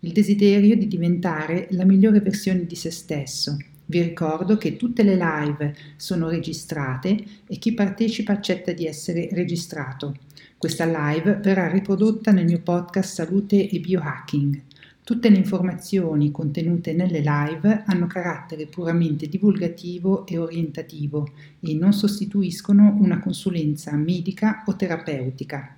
il desiderio di diventare la migliore versione di se stesso. Vi ricordo che tutte le live sono registrate e chi partecipa accetta di essere registrato. Questa live verrà riprodotta nel mio podcast Salute e Biohacking. Tutte le informazioni contenute nelle live hanno carattere puramente divulgativo e orientativo e non sostituiscono una consulenza medica o terapeutica.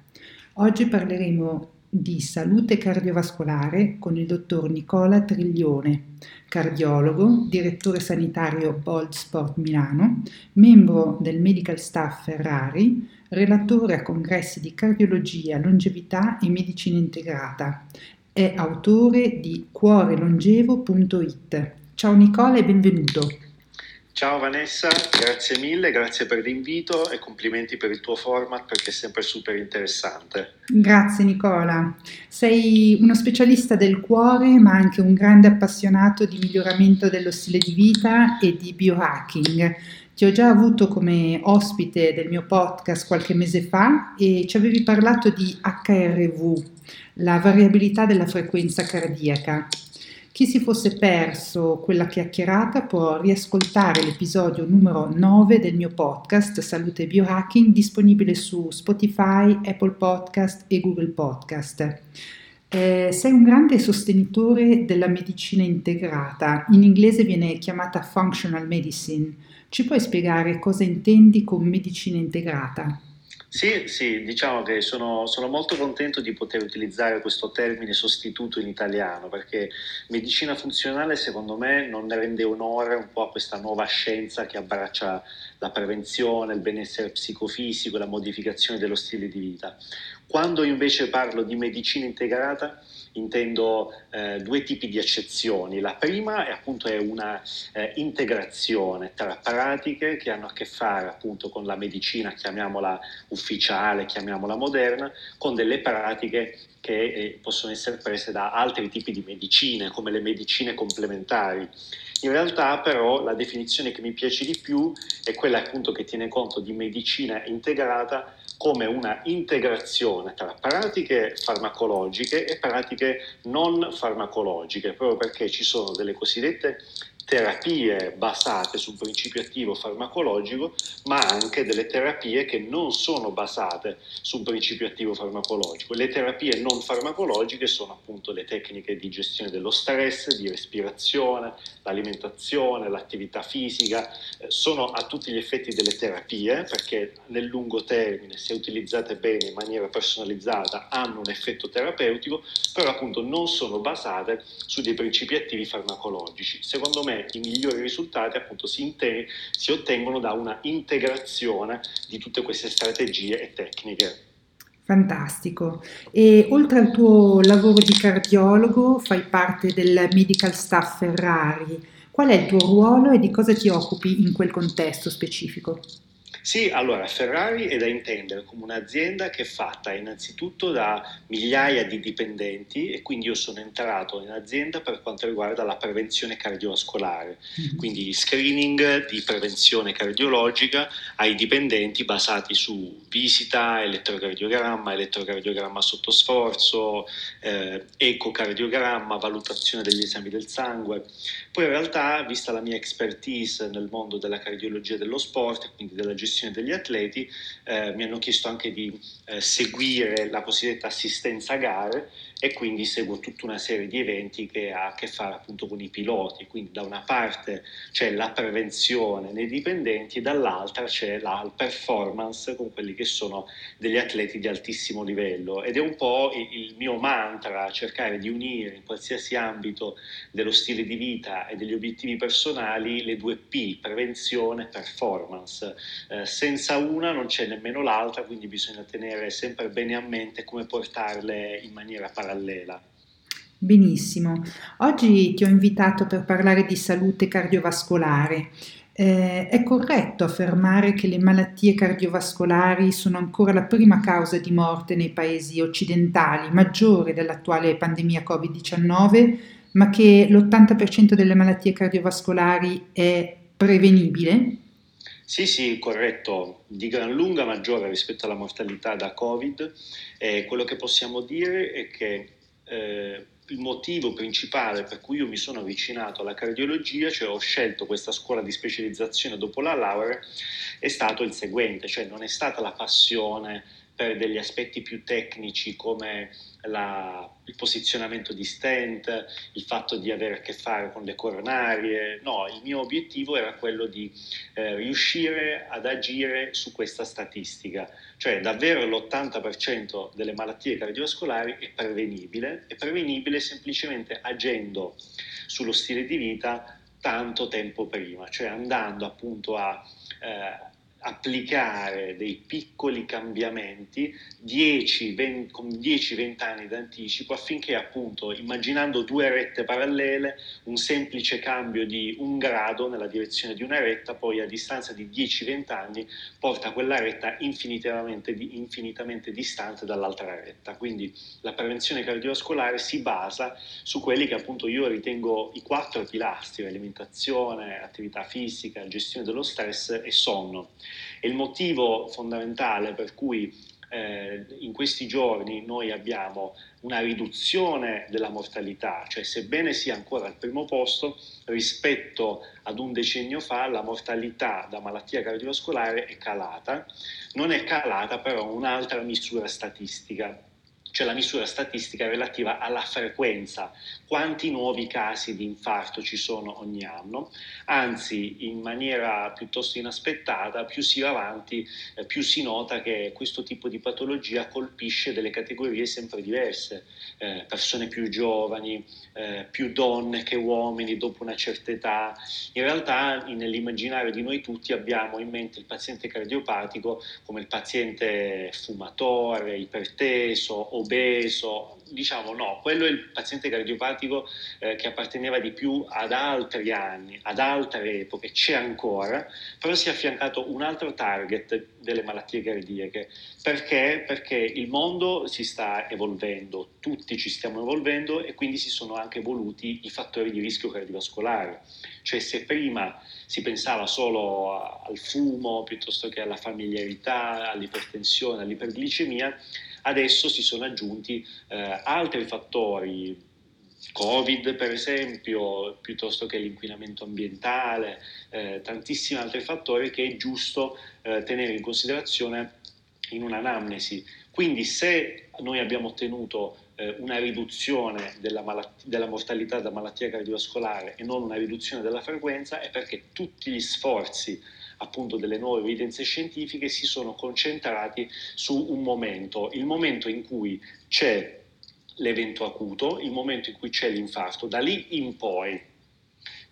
Oggi parleremo di salute cardiovascolare con il dottor Nicola Triglione, cardiologo, direttore sanitario Bold Sport Milano, membro del Medical Staff Ferrari, relatore a congressi di cardiologia, longevità e medicina integrata. È autore di cuorelongevo.it. Ciao Nicola e benvenuto. Ciao Vanessa, grazie mille, grazie per l'invito e complimenti per il tuo format perché è sempre super interessante. Grazie Nicola, sei uno specialista del cuore ma anche un grande appassionato di miglioramento dello stile di vita e di biohacking. Ti ho già avuto come ospite del mio podcast qualche mese fa e ci avevi parlato di HRV, la variabilità della frequenza cardiaca. Chi si fosse perso quella chiacchierata può riascoltare l'episodio numero 9 del mio podcast Salute Biohacking disponibile su Spotify, Apple Podcast e Google Podcast. Eh, sei un grande sostenitore della medicina integrata, in inglese viene chiamata functional medicine. Ci puoi spiegare cosa intendi con medicina integrata? Sì, sì, diciamo che sono, sono, molto contento di poter utilizzare questo termine sostituto in italiano perché medicina funzionale secondo me non rende onore un po' a questa nuova scienza che abbraccia la prevenzione, il benessere psicofisico, la modificazione dello stile di vita. Quando invece parlo di medicina integrata intendo eh, due tipi di accezioni. La prima è appunto è una eh, integrazione tra pratiche che hanno a che fare appunto con la medicina, chiamiamola ufficiale, chiamiamola moderna, con delle pratiche che eh, possono essere prese da altri tipi di medicine, come le medicine complementari. In realtà però la definizione che mi piace di più è quella appunto che tiene conto di medicina integrata come una integrazione tra pratiche farmacologiche e pratiche non farmacologiche, proprio perché ci sono delle cosiddette terapie basate sul principio attivo farmacologico, ma anche delle terapie che non sono basate sul principio attivo farmacologico. Le terapie non farmacologiche sono appunto le tecniche di gestione dello stress, di respirazione, l'alimentazione, l'attività fisica, eh, sono a tutti gli effetti delle terapie perché nel lungo termine, se utilizzate bene in maniera personalizzata, hanno un effetto terapeutico, però appunto non sono basate su dei principi attivi farmacologici. Secondo me i migliori risultati appunto si, inte- si ottengono da una integrazione di tutte queste strategie e tecniche. Fantastico. E oltre al tuo lavoro di cardiologo, fai parte del medical staff Ferrari. Qual è il tuo ruolo e di cosa ti occupi in quel contesto specifico? Sì, allora Ferrari è da intendere come un'azienda che è fatta innanzitutto da migliaia di dipendenti e quindi io sono entrato in azienda per quanto riguarda la prevenzione cardiovascolare, mm-hmm. quindi screening di prevenzione cardiologica ai dipendenti basati su visita, elettrocardiogramma, elettrocardiogramma sotto sforzo, eh, ecocardiogramma, valutazione degli esami del sangue. Poi in realtà, vista la mia expertise nel mondo della cardiologia dello sport, quindi della gestione gestione degli atleti, eh, mi hanno chiesto anche di eh, seguire la cosiddetta assistenza a gare e quindi seguo tutta una serie di eventi che ha a che fare appunto con i piloti, quindi da una parte c'è la prevenzione nei dipendenti dall'altra c'è la performance con quelli che sono degli atleti di altissimo livello ed è un po' il mio mantra cercare di unire in qualsiasi ambito dello stile di vita e degli obiettivi personali le due P, prevenzione e performance. Eh, senza una non c'è nemmeno l'altra, quindi bisogna tenere sempre bene a mente come portarle in maniera parallela. Benissimo. Oggi ti ho invitato per parlare di salute cardiovascolare. Eh, è corretto affermare che le malattie cardiovascolari sono ancora la prima causa di morte nei paesi occidentali, maggiore dell'attuale pandemia Covid-19, ma che l'80% delle malattie cardiovascolari è prevenibile? Sì, sì, corretto, di gran lunga maggiore rispetto alla mortalità da Covid. Eh, quello che possiamo dire è che eh, il motivo principale per cui io mi sono avvicinato alla cardiologia, cioè ho scelto questa scuola di specializzazione dopo la laurea, è stato il seguente, cioè non è stata la passione per degli aspetti più tecnici come la, il posizionamento di stent, il fatto di avere a che fare con le coronarie, no, il mio obiettivo era quello di eh, riuscire ad agire su questa statistica, cioè davvero l'80% delle malattie cardiovascolari è prevenibile, è prevenibile semplicemente agendo sullo stile di vita tanto tempo prima, cioè andando appunto a eh, applicare dei piccoli cambiamenti 10, 20, con 10-20 anni d'anticipo affinché appunto immaginando due rette parallele un semplice cambio di un grado nella direzione di una retta poi a distanza di 10-20 anni porta quella retta infinitamente, infinitamente distante dall'altra retta. Quindi la prevenzione cardiovascolare si basa su quelli che appunto io ritengo i quattro pilastri alimentazione, attività fisica, gestione dello stress e sonno e il motivo fondamentale per cui eh, in questi giorni noi abbiamo una riduzione della mortalità, cioè sebbene sia ancora al primo posto, rispetto ad un decennio fa la mortalità da malattia cardiovascolare è calata, non è calata però un'altra misura statistica cioè la misura statistica relativa alla frequenza, quanti nuovi casi di infarto ci sono ogni anno, anzi in maniera piuttosto inaspettata, più si va avanti, eh, più si nota che questo tipo di patologia colpisce delle categorie sempre diverse, eh, persone più giovani, eh, più donne che uomini dopo una certa età. In realtà nell'immaginario di noi tutti abbiamo in mente il paziente cardiopatico come il paziente fumatore, iperteso, obeso, diciamo no, quello è il paziente cardiopatico eh, che apparteneva di più ad altri anni, ad altre epoche, c'è ancora, però si è affiancato un altro target delle malattie cardiache. Perché? Perché il mondo si sta evolvendo, tutti ci stiamo evolvendo e quindi si sono anche evoluti i fattori di rischio cardiovascolare. Cioè se prima si pensava solo al fumo piuttosto che alla familiarità, all'ipertensione, all'iperglicemia, Adesso si sono aggiunti eh, altri fattori, Covid per esempio, piuttosto che l'inquinamento ambientale, eh, tantissimi altri fattori che è giusto eh, tenere in considerazione in un'anamnesi. Quindi se noi abbiamo ottenuto eh, una riduzione della, malat- della, mortalità da malattia cardiovascolare e non una riduzione della frequenza, è perché tutti gli sforzi appunto delle nuove evidenze scientifiche si sono concentrati su un momento, il momento in cui c'è l'evento acuto, il momento in cui c'è l'infarto. Da lì in poi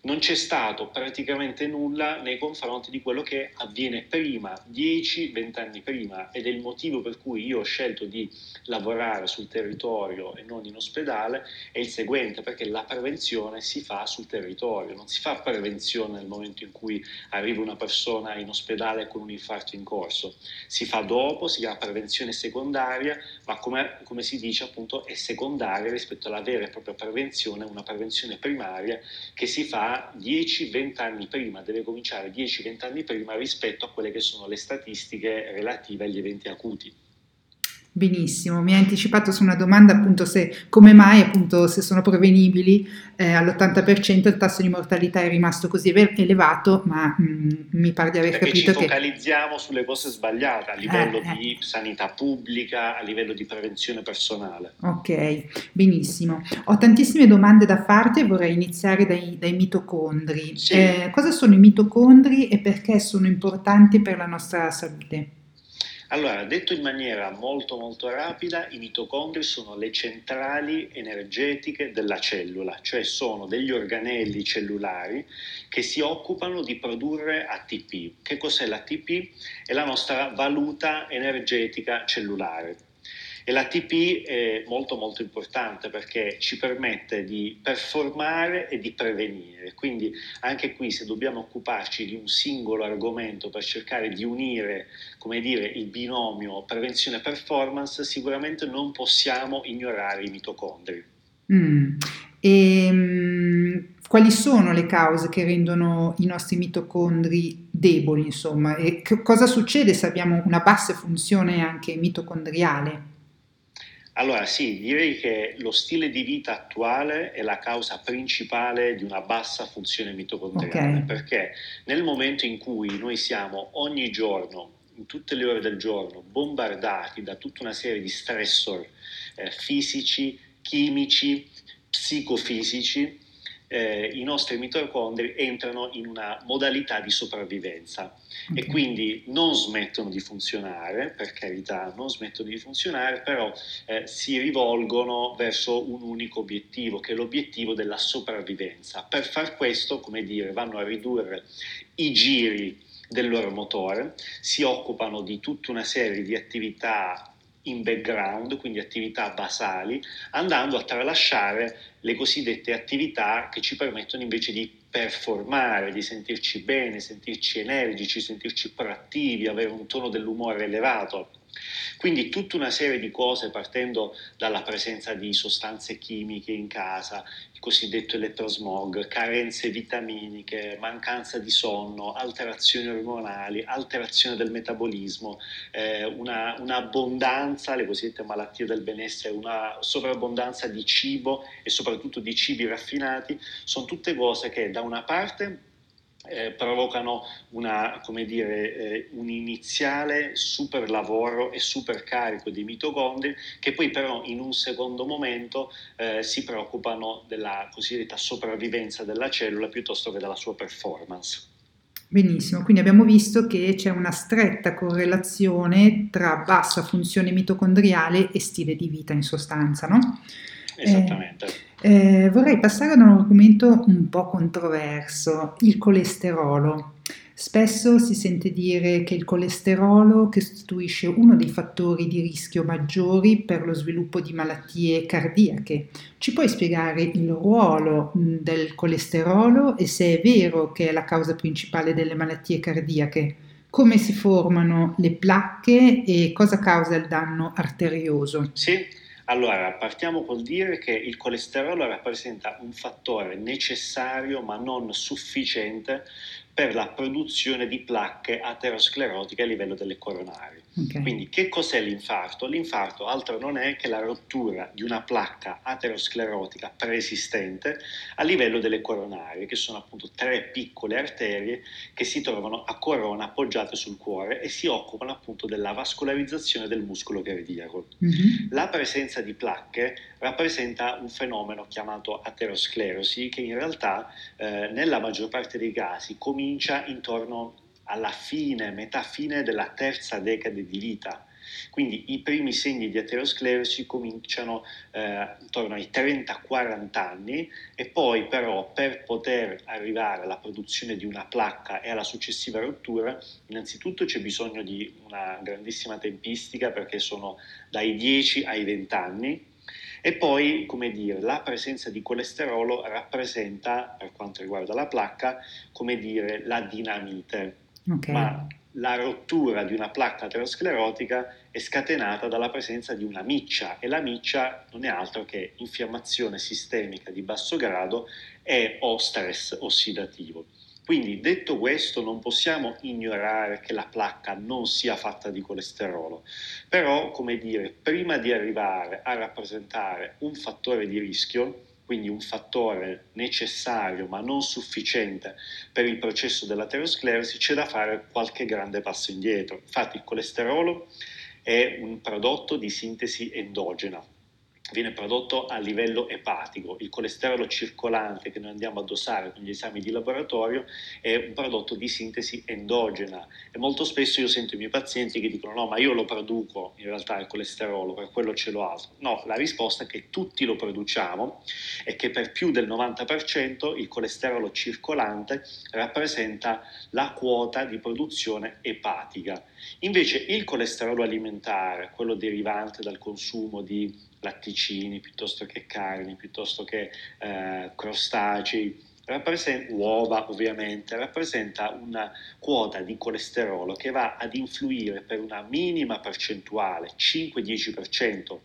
non c'è stato praticamente nulla nei confronti di quello che avviene prima, 10-20 anni prima, ed è il motivo per cui io ho scelto di lavorare sul territorio e non in ospedale, è il seguente, perché la prevenzione si fa sul territorio, non si fa prevenzione nel momento in cui arriva una persona in ospedale con un infarto in corso, si fa dopo, si fa prevenzione secondaria, ma come, come si dice appunto è secondaria rispetto alla vera e propria prevenzione, una prevenzione primaria che si fa 10-20 anni prima, deve cominciare 10-20 anni prima rispetto a quelle che sono le statistiche relative agli eventi acuti. Benissimo, mi hai anticipato su una domanda appunto se come mai appunto se sono prevenibili eh, all'80% il tasso di mortalità è rimasto così elevato, ma mh, mm, mi pare di aver Perché capito che... ci focalizziamo sulle cose sbagliate a livello eh, di eh. sanità pubblica, a livello di prevenzione personale. Ok, benissimo. Ho tantissime domande da farti e vorrei iniziare dai, dai mitocondri. Sì. Eh, cosa sono i mitocondri e perché sono importanti per la nostra salute? Allora, detto in maniera molto molto rapida, i mitocondri sono le centrali energetiche della cellula, cioè sono degli organelli cellulari che si occupano di produrre ATP. Che cos'è l'ATP? È la nostra valuta energetica cellulare. E l'ATP è molto molto importante perché ci permette di performare e di prevenire. Quindi anche qui se dobbiamo occuparci di un singolo argomento per cercare di unire, come dire, il binomio prevenzione-performance, sicuramente non possiamo ignorare i mitocondri. Mm. E, um, quali sono le cause che rendono i nostri mitocondri deboli, insomma, e cosa succede se abbiamo una bassa funzione anche mitocondriale? Allora sì, direi che lo stile di vita attuale è la causa principale di una bassa funzione mitocondriale, okay. perché nel momento in cui noi siamo ogni giorno, in tutte le ore del giorno, bombardati da tutta una serie di stressor eh, fisici, chimici, psicofisici, eh, i nostri mitocondri entrano in una modalità di sopravvivenza okay. e quindi non smettono di funzionare, per carità, non smettono di funzionare, però eh, si rivolgono verso un unico obiettivo, che è l'obiettivo della sopravvivenza. Per far questo, come dire, vanno a ridurre i giri del loro motore, si occupano di tutta una serie di attività in background, quindi attività basali, andando a tralasciare le cosiddette attività che ci permettono invece di performare, di sentirci bene, sentirci energici, sentirci proattivi, avere un tono dell'umore elevato. Quindi tutta una serie di cose partendo dalla presenza di sostanze chimiche in casa, cosiddetto elettrosmog, carenze vitaminiche, mancanza di sonno, alterazioni ormonali, alterazione del metabolismo, eh, una, un'abbondanza, le cosiddette malattie del benessere, una sovrabbondanza di cibo e soprattutto di cibi raffinati, sono tutte cose che da una parte eh, provocano una, dire, eh, un iniziale super lavoro e super carico di mitocondri che poi però in un secondo momento eh, si preoccupano della cosiddetta sopravvivenza della cellula piuttosto che della sua performance. Benissimo, quindi abbiamo visto che c'è una stretta correlazione tra bassa funzione mitocondriale e stile di vita in sostanza, no? Esattamente. Eh, vorrei passare ad un argomento un po' controverso, il colesterolo. Spesso si sente dire che il colesterolo costituisce uno dei fattori di rischio maggiori per lo sviluppo di malattie cardiache. Ci puoi spiegare il ruolo del colesterolo e se è vero che è la causa principale delle malattie cardiache? Come si formano le placche e cosa causa il danno arterioso? Sì, allora, partiamo col dire che il colesterolo rappresenta un fattore necessario ma non sufficiente per la produzione di placche aterosclerotiche a livello delle coronarie. Okay. Quindi che cos'è l'infarto? L'infarto altro non è che la rottura di una placca aterosclerotica preesistente a livello delle coronarie, che sono appunto tre piccole arterie che si trovano a corona appoggiate sul cuore e si occupano appunto della vascolarizzazione del muscolo cardiaco. Mm-hmm. La presenza di placche rappresenta un fenomeno chiamato aterosclerosi che in realtà eh, nella maggior parte dei casi comincia intorno alla fine, metà fine della terza decade di vita. Quindi i primi segni di aterosclerosi cominciano eh, intorno ai 30-40 anni e poi però per poter arrivare alla produzione di una placca e alla successiva rottura, innanzitutto c'è bisogno di una grandissima tempistica perché sono dai 10 ai 20 anni e poi, come dire, la presenza di colesterolo rappresenta, per quanto riguarda la placca, come dire, la dinamite. Okay. Ma la rottura di una placca aterosclerotica è scatenata dalla presenza di una miccia e la miccia non è altro che infiammazione sistemica di basso grado e o stress ossidativo. Quindi detto questo non possiamo ignorare che la placca non sia fatta di colesterolo, però come dire, prima di arrivare a rappresentare un fattore di rischio, quindi un fattore necessario ma non sufficiente per il processo dell'aterosclerosi, c'è da fare qualche grande passo indietro. Infatti il colesterolo è un prodotto di sintesi endogena viene prodotto a livello epatico. Il colesterolo circolante che noi andiamo a dosare con gli esami di laboratorio è un prodotto di sintesi endogena e molto spesso io sento i miei pazienti che dicono no ma io lo produco in realtà il colesterolo, per quello ce l'ho altro. No, la risposta è che tutti lo produciamo e che per più del 90% il colesterolo circolante rappresenta la quota di produzione epatica. Invece il colesterolo alimentare, quello derivante dal consumo di latticini piuttosto che carni, piuttosto che eh, crostacei, uova ovviamente, rappresenta una quota di colesterolo che va ad influire per una minima percentuale, 5-10%,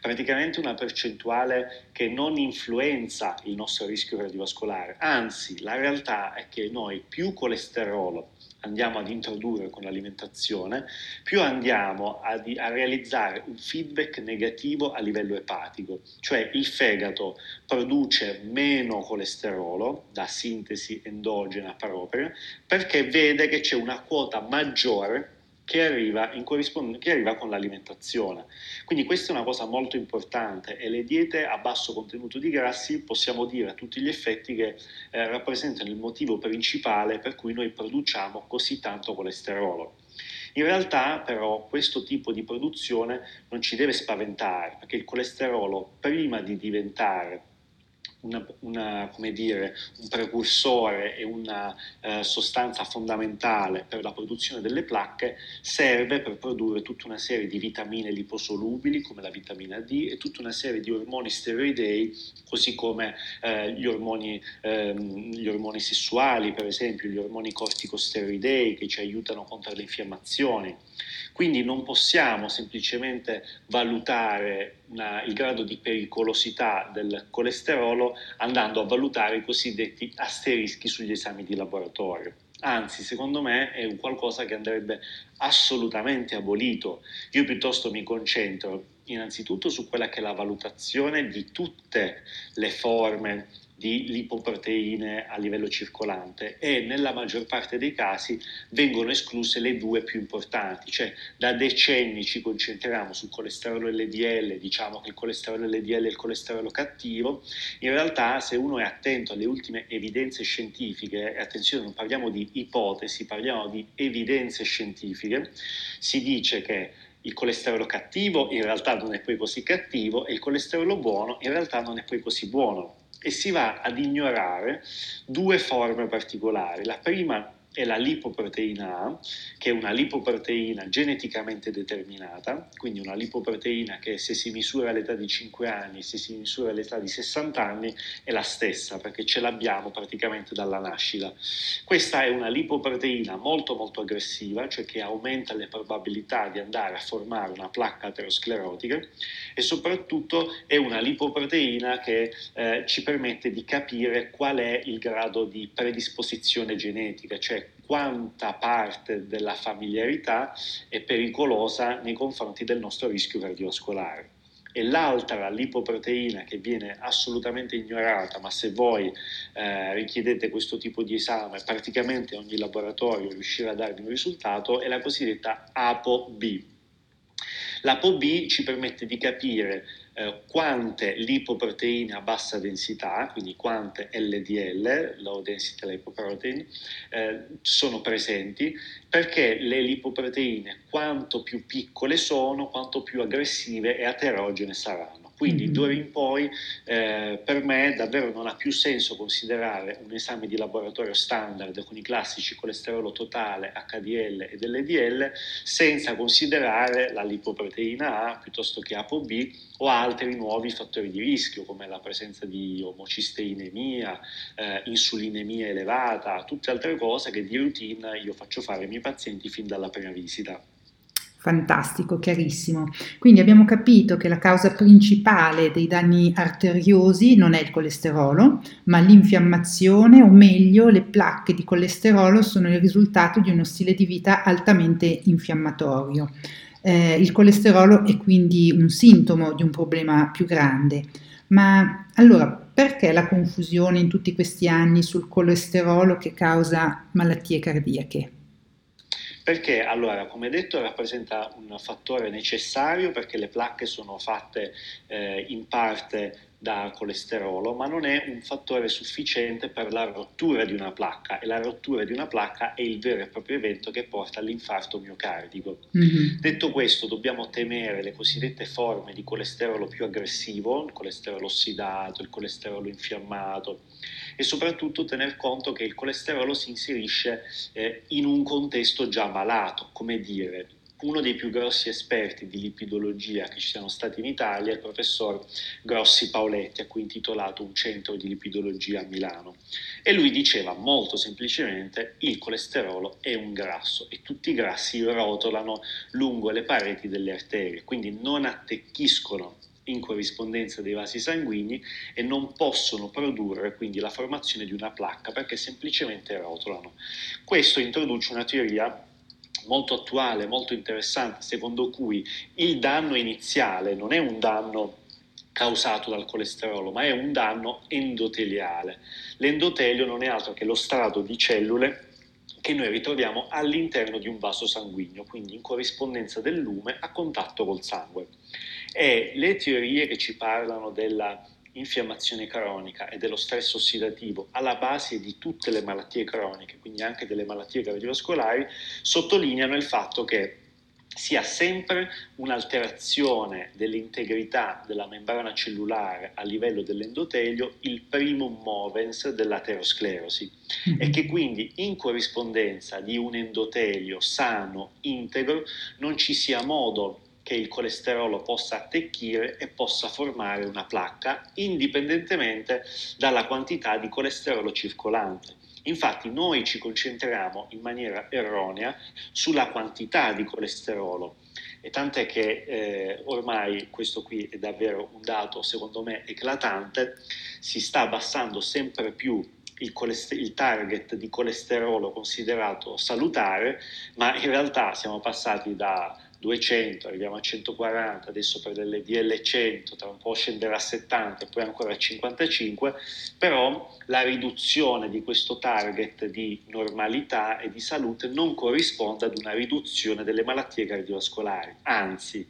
praticamente una percentuale che non influenza il nostro rischio cardiovascolare, anzi la realtà è che noi più colesterolo andiamo ad introdurre con l'alimentazione, più andiamo a, a, realizzare un feedback negativo a livello epatico, cioè il fegato produce meno colesterolo da sintesi endogena propria perché vede che c'è una quota maggiore che arriva, che arriva, con l'alimentazione. Quindi questa è una cosa molto importante e le diete a basso contenuto di grassi possiamo dire a tutti gli effetti che eh, rappresentano il motivo principale per cui noi produciamo così tanto colesterolo. In realtà però questo tipo di produzione non ci deve spaventare perché il colesterolo prima di diventare una, una, dire, un precursore e una eh, sostanza fondamentale per la produzione delle placche, serve per produrre tutta una serie di vitamine liposolubili come la vitamina D e tutta una serie di ormoni steroidei, così come eh, gli, ormoni, ehm, gli, ormoni, sessuali, per esempio gli ormoni corticosteroidei che ci aiutano contro le infiammazioni. Quindi non possiamo semplicemente valutare una, il grado di pericolosità del colesterolo andando a valutare i cosiddetti asterischi sugli esami di laboratorio. Anzi, secondo me è un qualcosa che andrebbe assolutamente abolito. Io piuttosto mi concentro innanzitutto su quella che è la valutazione di tutte le forme di lipoproteine a livello circolante e nella maggior parte dei casi vengono escluse le due più importanti, cioè da decenni ci concentriamo sul colesterolo LDL, diciamo che il colesterolo LDL è il colesterolo cattivo, in realtà se uno è attento alle ultime evidenze scientifiche, e attenzione non parliamo di ipotesi, parliamo di evidenze scientifiche, si dice che il colesterolo cattivo in realtà non è poi così cattivo e il colesterolo buono in realtà non è poi così buono e si va ad ignorare due forme particolari. La prima è la lipoproteina A, che è una lipoproteina geneticamente determinata, quindi una lipoproteina che se si misura all'età di 5 anni, se si misura all'età di 60 anni è la stessa, perché ce l'abbiamo praticamente dalla nascita. Questa è una lipoproteina molto molto aggressiva, cioè che aumenta le probabilità di andare a formare una placca aterosclerotica e soprattutto è una lipoproteina che eh, ci permette di capire qual è il grado di predisposizione genetica, cioè quanta parte della familiarità è pericolosa nei confronti del nostro rischio cardiovascolare. E l'altra, lipoproteina, che viene assolutamente ignorata, ma se voi eh, richiedete questo tipo di esame, praticamente ogni laboratorio riuscirà a darvi un risultato, è la cosiddetta ApoB. L'ApoB ci permette di capire eh, quante lipoproteine a bassa densità, quindi quante LDL, low density lipoprotein, eh, sono presenti, perché le lipoproteine quanto più piccole sono, quanto più aggressive e aterogene saranno. Quindi mm-hmm. d'ora in poi eh, per me davvero non ha più senso considerare un esame di laboratorio standard con i classici colesterolo totale, HDL e LDL senza considerare la lipoproteina A piuttosto che ApoB o altri nuovi fattori di rischio come la presenza di omocisteinemia, eh, insulinemia elevata, tutte altre cose che di routine io faccio fare ai miei pazienti fin dalla prima visita. Fantastico, chiarissimo. Quindi abbiamo capito che la causa principale dei danni arteriosi non è il colesterolo, ma l'infiammazione o meglio le placche di colesterolo sono il risultato di uno stile di vita altamente infiammatorio. Eh, il colesterolo è quindi un sintomo di un problema più grande. Ma allora perché la confusione in tutti questi anni sul colesterolo che causa malattie cardiache? Perché allora, come detto, rappresenta un fattore necessario perché le placche sono fatte eh, in parte da colesterolo, ma non è un fattore sufficiente per la rottura di una placca e la rottura di una placca è il vero e proprio evento che porta all'infarto miocardico. Mm-hmm. Detto questo, dobbiamo temere le cosiddette forme di colesterolo più aggressivo, il colesterolo ossidato, il colesterolo infiammato e soprattutto tener conto che il colesterolo si inserisce eh, in un contesto già malato, come dire, uno dei più grossi esperti di lipidologia che ci siano stati in Italia il professor Grossi Paoletti, a cui è intitolato un centro di lipidologia a Milano. E lui diceva molto semplicemente il colesterolo è un grasso e tutti i grassi rotolano lungo le pareti delle arterie, quindi non attecchiscono in corrispondenza dei vasi sanguigni e non possono produrre quindi la formazione di una placca perché semplicemente rotolano. Questo introduce una teoria molto attuale, molto interessante, secondo cui il danno iniziale non è un danno causato dal colesterolo, ma è un danno endoteliale. L'endotelio non è altro che lo strato di cellule che noi ritroviamo all'interno di un vaso sanguigno, quindi in corrispondenza del lume a contatto col sangue. E le teorie che ci parlano della infiammazione cronica e dello stress ossidativo alla base di tutte le malattie croniche, quindi anche delle malattie cardiovascolari, sottolineano il fatto che sia sempre un'alterazione dell'integrità della membrana cellulare a livello dell'endotelio il primum movens dell'aterosclerosi mm-hmm. e che quindi in corrispondenza di un endotelio sano, integro, non ci sia modo che il colesterolo possa attecchire e possa formare una placca indipendentemente dalla quantità di colesterolo circolante. Infatti noi ci concentriamo in maniera erronea sulla quantità di colesterolo e tant'è che eh, ormai questo qui è davvero un dato secondo me eclatante, si sta abbassando sempre più il, colest- il, target di colesterolo considerato salutare, ma in realtà siamo passati da 200, arriviamo a 140, adesso per delle DL 100, tra un po' scenderà a 70 e poi ancora a 55, però la riduzione di questo target di normalità e di salute non corrisponde ad una riduzione delle malattie cardiovascolari, anzi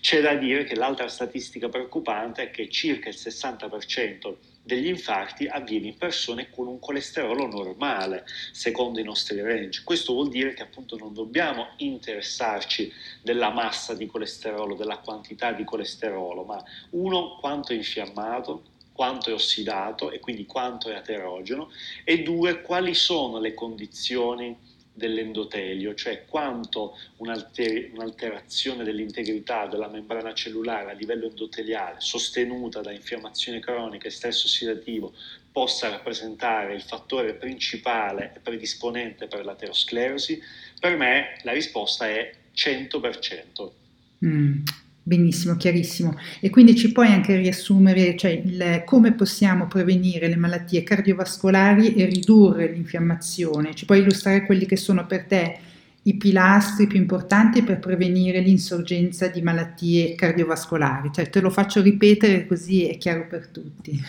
c'è da dire che l'altra statistica preoccupante è che circa il 60% degli infarti avviene in persone con un colesterolo normale, secondo i nostri range. Questo vuol dire che appunto non dobbiamo interessarci della massa di colesterolo, della quantità di colesterolo, ma uno, quanto è infiammato, quanto è ossidato e quindi quanto è aterogeno, e due, quali sono le condizioni dell'endotelio, cioè quanto un'alter- un'alterazione dell'integrità della membrana cellulare a livello endoteliale sostenuta da infiammazione cronica e stress ossidativo possa rappresentare il fattore principale e predisponente per l'aterosclerosi, per me la risposta è 100%. Mm. Benissimo, chiarissimo. E quindi ci puoi anche riassumere cioè, il, come possiamo prevenire le malattie cardiovascolari e ridurre l'infiammazione? Ci puoi illustrare quelli che sono per te i pilastri più importanti per prevenire l'insorgenza di malattie cardiovascolari? Cioè, te lo faccio ripetere così è chiaro per tutti.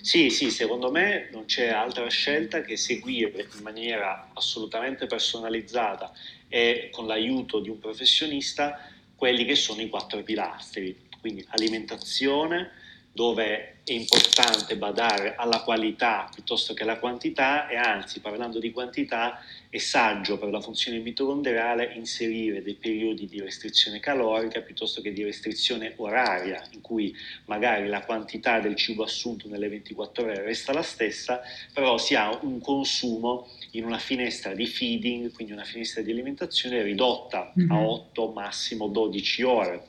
Sì, sì, secondo me non c'è altra scelta che seguire in maniera assolutamente personalizzata e con l'aiuto di un professionista quelli che sono i quattro pilastri, quindi alimentazione, dove è importante badare alla qualità piuttosto che alla quantità e anzi parlando di quantità è saggio per la funzione mitocondriale inserire dei periodi di restrizione calorica piuttosto che di restrizione oraria in cui magari la quantità del cibo assunto nelle 24 ore resta la stessa però si ha un consumo in una finestra di feeding, quindi una finestra di alimentazione ridotta mm-hmm. a 8, massimo 12 ore.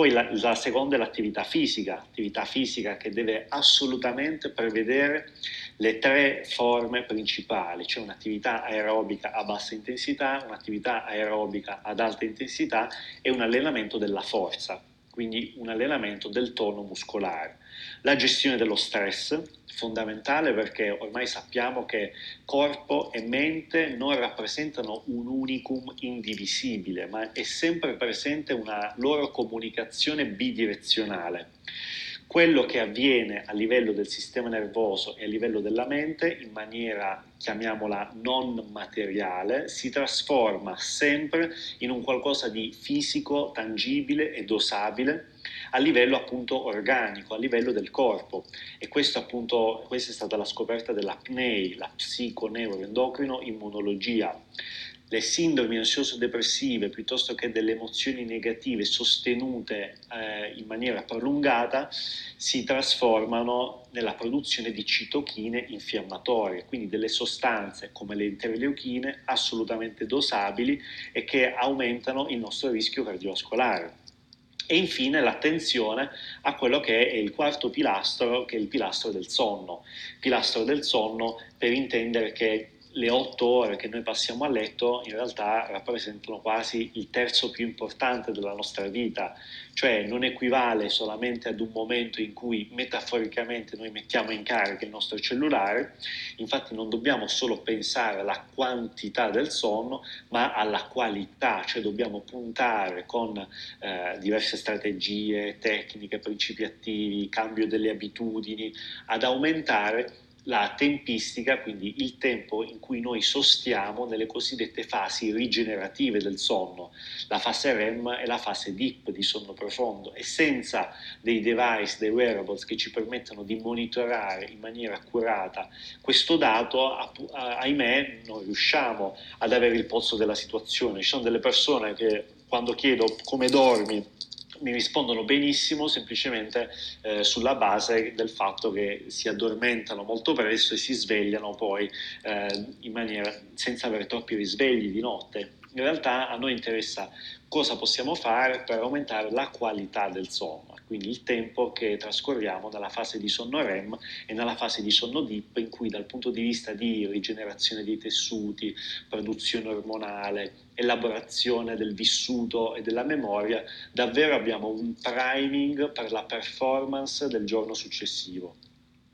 Poi la, la, seconda è l'attività fisica, attività fisica che deve assolutamente prevedere le tre forme principali, cioè un'attività aerobica a bassa intensità, un'attività aerobica ad alta intensità e un allenamento della forza, quindi un allenamento del tono muscolare. La gestione dello stress, fondamentale perché ormai sappiamo che corpo e mente non rappresentano un unicum indivisibile, ma è sempre presente una loro comunicazione bidirezionale. quello che avviene a livello del sistema nervoso e a livello della mente in maniera, chiamiamola, non materiale, si trasforma sempre in un qualcosa di fisico, tangibile e dosabile a livello appunto organico, a livello del corpo. E appunto, questa è stata la scoperta della PNEI, la psiconeuroendocrino immunologia le sindromi ansioso-depressive piuttosto che delle emozioni negative sostenute eh, in maniera prolungata si trasformano nella produzione di citochine infiammatorie, quindi delle sostanze come le interleuchine assolutamente dosabili e che aumentano il nostro rischio cardiovascolare. E infine l'attenzione a quello che è il quarto pilastro, che è il pilastro del sonno. Pilastro del sonno per intendere che le otto ore che noi passiamo a letto in realtà rappresentano quasi il terzo più importante della nostra vita, cioè non equivale solamente ad un momento in cui metaforicamente noi mettiamo in carica il nostro cellulare, infatti non dobbiamo solo pensare alla quantità del sonno, ma alla qualità, cioè dobbiamo puntare con eh, diverse strategie, tecniche, principi attivi, cambio delle abitudini, ad aumentare la tempistica, quindi il tempo in cui noi sostiamo nelle cosiddette fasi rigenerative del sonno, la fase REM e la fase DIP di sonno profondo e senza dei device, dei wearables che ci permettano di monitorare in maniera accurata questo dato, ahimè non riusciamo ad avere il polso della situazione. Ci sono delle persone che quando chiedo come dormi mi rispondono benissimo semplicemente eh, sulla base del fatto che si addormentano molto presto e si svegliano poi eh, maniera senza avere troppi risvegli di notte. In realtà a noi interessa cosa possiamo fare per aumentare la qualità del sonno, quindi il tempo che trascorriamo nella fase di sonno REM e nella fase di sonno DIP in cui dal punto di vista di rigenerazione dei tessuti, produzione ormonale, elaborazione del vissuto e della memoria, davvero abbiamo un priming per la performance del giorno successivo.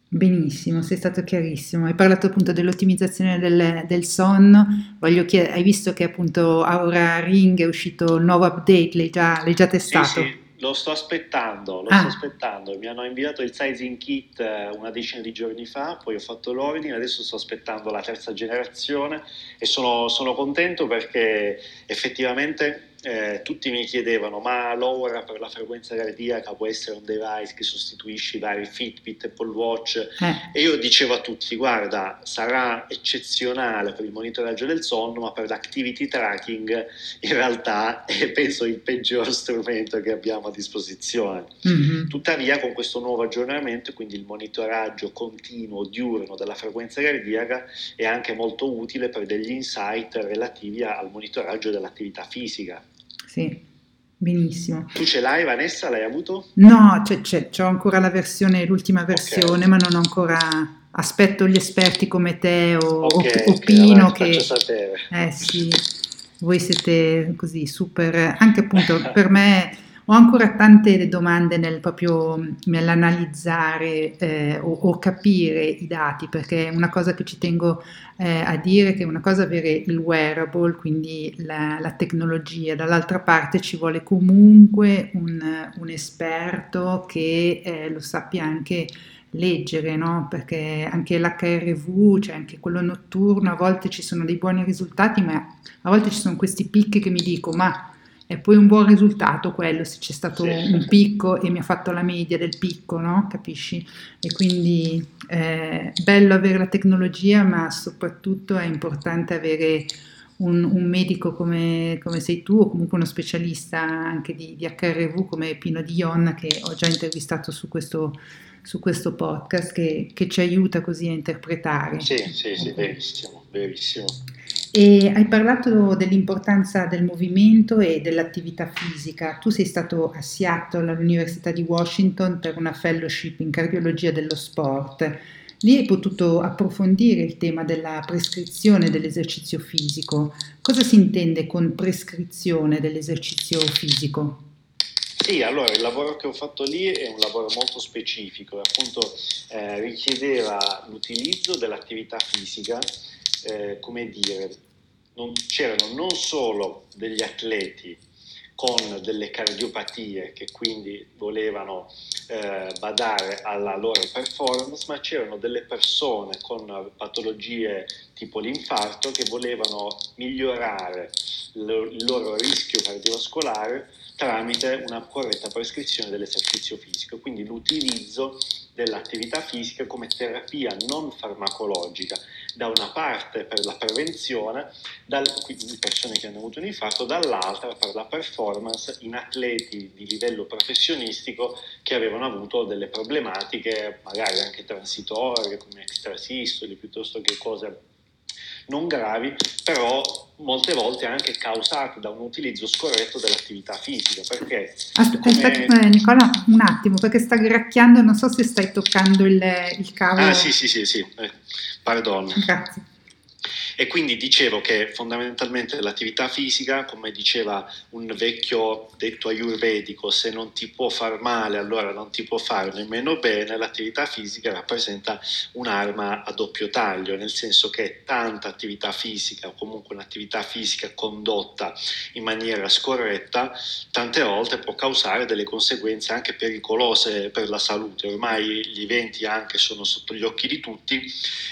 Benissimo, sei stato chiarissimo. Hai parlato appunto dell'ottimizzazione del, del sonno. Voglio chiedere, hai visto che appunto Aura Ring è uscito il nuovo update, l'hai già, l'hai già testato? Sì, sì. Lo sto aspettando, lo ah. sto aspettando. Mi hanno inviato il sizing kit eh, una decina di giorni fa, poi ho fatto l'ordine, adesso sto aspettando la terza generazione e sono, sono contento perché effettivamente eh, tutti mi chiedevano ma l'ora per la frequenza cardiaca può essere un device che sostituisce i vari Fitbit, Apple Watch eh. e io dicevo a tutti guarda sarà eccezionale per il monitoraggio del sonno ma per l'activity tracking in realtà è penso il peggior strumento che abbiamo a disposizione mm-hmm. tuttavia con questo nuovo aggiornamento quindi il monitoraggio continuo diurno della frequenza cardiaca è anche molto utile per degli insight relativi al monitoraggio dell'attività fisica sì, benissimo. Tu ce l'hai Vanessa? L'hai avuto? No, c'è, c'è, c'ho ancora la versione, l'ultima versione, okay. ma non ho ancora... Aspetto gli esperti come te o, okay, o, o Pino okay, che... sapere. Eh sì, voi siete così super... Anche appunto per me ho ancora tante domande nel proprio nell'analizzare eh, o, o, capire i dati, perché una cosa che ci tengo eh, a dire è che una cosa avere il wearable, quindi la, la tecnologia, dall'altra parte ci vuole comunque un, un esperto che eh, lo sappia anche leggere, no? perché anche l'HRV, cioè anche quello notturno, a volte ci sono dei buoni risultati, ma a volte ci sono questi picchi che mi dico, ma è poi un buon risultato quello se c'è stato sì. un picco e mi ha fatto la media del picco, no? Capisci? E quindi è eh, bello avere la tecnologia, ma soprattutto è importante avere un, un medico come, come, sei tu o comunque uno specialista anche di, di HRV come Pino Di Ionna che ho già intervistato su questo, su questo podcast che, che, ci aiuta così a interpretare. Sì, sì, sì, verissimo, verissimo. E hai parlato dell'importanza del movimento e dell'attività fisica. Tu sei stato a Seattle all'Università di Washington per una fellowship in cardiologia dello sport. Lì hai potuto approfondire il tema della prescrizione dell'esercizio fisico. Cosa si intende con prescrizione dell'esercizio fisico? Sì, allora il lavoro che ho fatto lì è un lavoro molto specifico, appunto eh, richiedeva l'utilizzo dell'attività fisica, eh, come dire, non, c'erano non solo degli atleti con delle cardiopatie che quindi volevano eh, badare alla loro performance, ma c'erano delle persone con patologie tipo l'infarto che volevano migliorare il loro rischio cardiovascolare tramite una corretta prescrizione dell'esercizio fisico, quindi l'utilizzo dell'attività fisica come terapia non farmacologica, da una parte per la prevenzione, dal, quindi persone che hanno avuto un infarto, dall'altra per la performance in atleti di livello professionistico che avevano avuto delle problematiche, magari anche transitorie come extrasistoli piuttosto che cose non gravi, però molte volte anche causate da un utilizzo scorretto dell'attività fisica. Perché Aspetta, come... Eh, Nicola, un attimo, perché sta gracchiando, non so se stai toccando il, il cavo. Ah sì, sì, sì, sì, eh, pardon. Grazie. E quindi dicevo che fondamentalmente l'attività fisica, come diceva un vecchio detto ayurvedico, se non ti può far male allora non ti può fare nemmeno bene, l'attività fisica rappresenta un'arma a doppio taglio, nel senso che tanta attività fisica o comunque un'attività fisica condotta in maniera scorretta, tante volte può causare delle conseguenze anche pericolose per la salute. Ormai gli eventi anche sono sotto gli occhi di tutti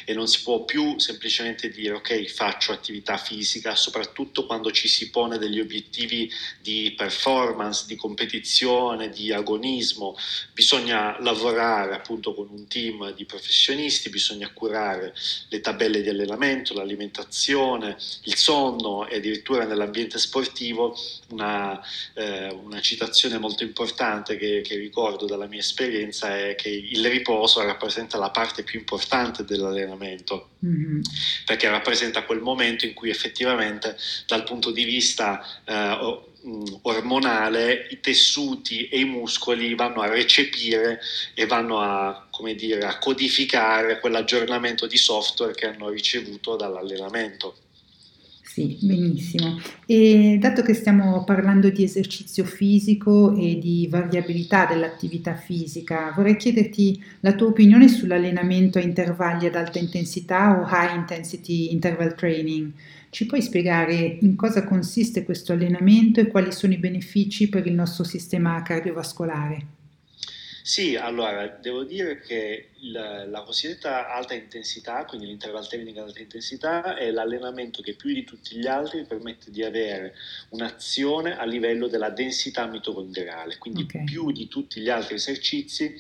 e non si può più semplicemente dire ok faccio attività fisica, soprattutto quando ci si pone degli obiettivi di performance, di competizione, di agonismo, bisogna lavorare appunto con un team di professionisti, bisogna curare le tabelle di allenamento, l'alimentazione, il sonno e addirittura nell'ambiente sportivo una, eh, una citazione molto importante che, che ricordo dalla mia esperienza è che il riposo rappresenta la parte più importante dell'allenamento mm-hmm. perché rappresenta quel momento in cui effettivamente dal punto di vista eh, mm, ormonale i tessuti e i muscoli vanno a recepire e vanno a, dire, a codificare quell'aggiornamento di software che hanno ricevuto dall'allenamento. Sì, benissimo. E dato che stiamo parlando di esercizio fisico e di variabilità dell'attività fisica, vorrei chiederti la tua opinione sull'allenamento a intervalli ad alta intensità o high intensity interval training. Ci puoi spiegare in cosa consiste questo allenamento e quali sono i benefici per il nostro sistema cardiovascolare? Sì, allora devo dire che la, la cosiddetta alta intensità, quindi l'interval training ad alta intensità, è l'allenamento che più di tutti gli altri permette di avere un'azione a livello della densità mitocondriale, quindi okay. più di tutti gli altri esercizi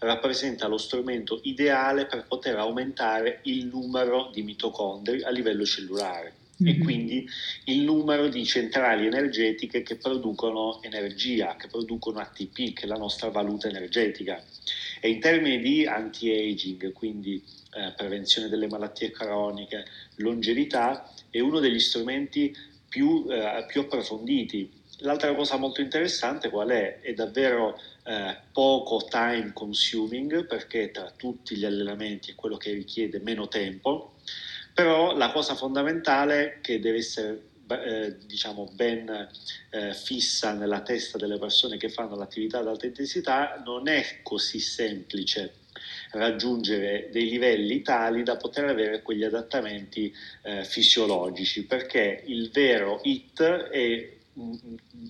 rappresenta lo strumento ideale per poter aumentare il numero di mitocondri a livello cellulare e mm-hmm. quindi il numero di centrali energetiche che producono energia, che producono ATP, che è la nostra valuta energetica. E in termini di anti-aging, quindi eh, prevenzione delle malattie croniche, longevità, è uno degli strumenti più, eh, più approfonditi. L'altra cosa molto interessante qual è? È davvero eh, poco time consuming perché tra tutti gli allenamenti è quello che richiede meno tempo però la cosa fondamentale che deve essere eh, diciamo ben eh, fissa nella testa delle persone che fanno l'attività ad alta intensità non è così semplice raggiungere dei livelli tali da poter avere quegli adattamenti eh, fisiologici perché il vero HIT è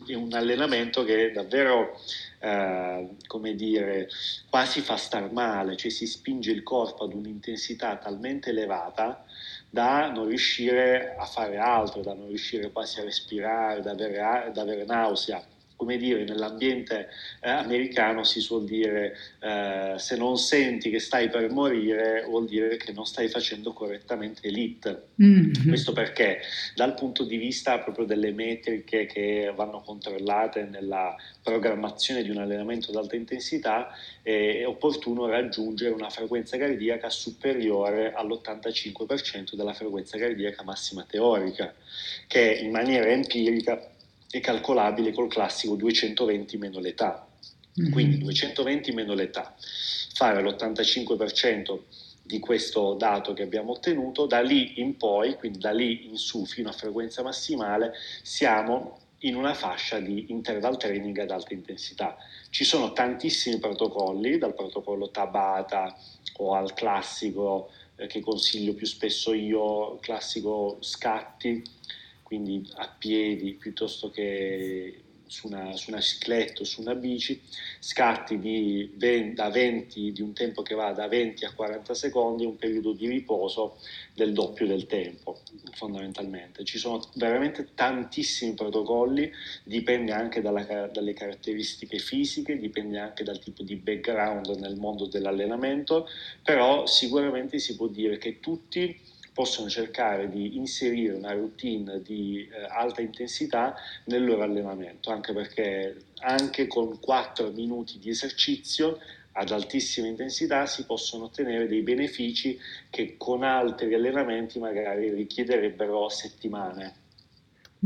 è un allenamento che davvero, eh, come dire, quasi fa star male, cioè si spinge il corpo ad un'intensità talmente elevata da non riuscire a fare altro, da non riuscire quasi a respirare, da avere, da avere nausea come dire, nell'ambiente eh, americano si suol dire eh, se non senti che stai per morire vuol dire che non stai facendo correttamente l'IT. Mm-hmm. Questo perché dal punto di vista proprio delle metriche che vanno controllate nella programmazione di un allenamento ad alta intensità è opportuno raggiungere una frequenza cardiaca superiore all'85% della frequenza cardiaca massima teorica, che in maniera empirica è calcolabile col classico 220 meno l'età. Mm-hmm. Quindi 220 meno l'età, fare l'85% di questo dato che abbiamo ottenuto, da lì in poi, quindi da lì in su fino a frequenza massimale, siamo in una fascia di interval training ad alta intensità. Ci sono tantissimi protocolli, dal protocollo Tabata o al classico eh, che consiglio più spesso io, classico scatti, quindi a piedi piuttosto che su una, su una cicletta o su una bici, scatti di 20, da 20, di un tempo che va da 20 a 40 secondi, un periodo di riposo del doppio del tempo, fondamentalmente. Ci sono veramente tantissimi protocolli, dipende anche dalla, dalle caratteristiche fisiche, dipende anche dal tipo di background nel mondo dell'allenamento, però sicuramente si può dire che tutti possono cercare di inserire una routine di eh, alta intensità nel loro allenamento, anche perché anche con 4 minuti di esercizio ad altissima intensità si possono ottenere dei benefici che con altri allenamenti magari richiederebbero settimane.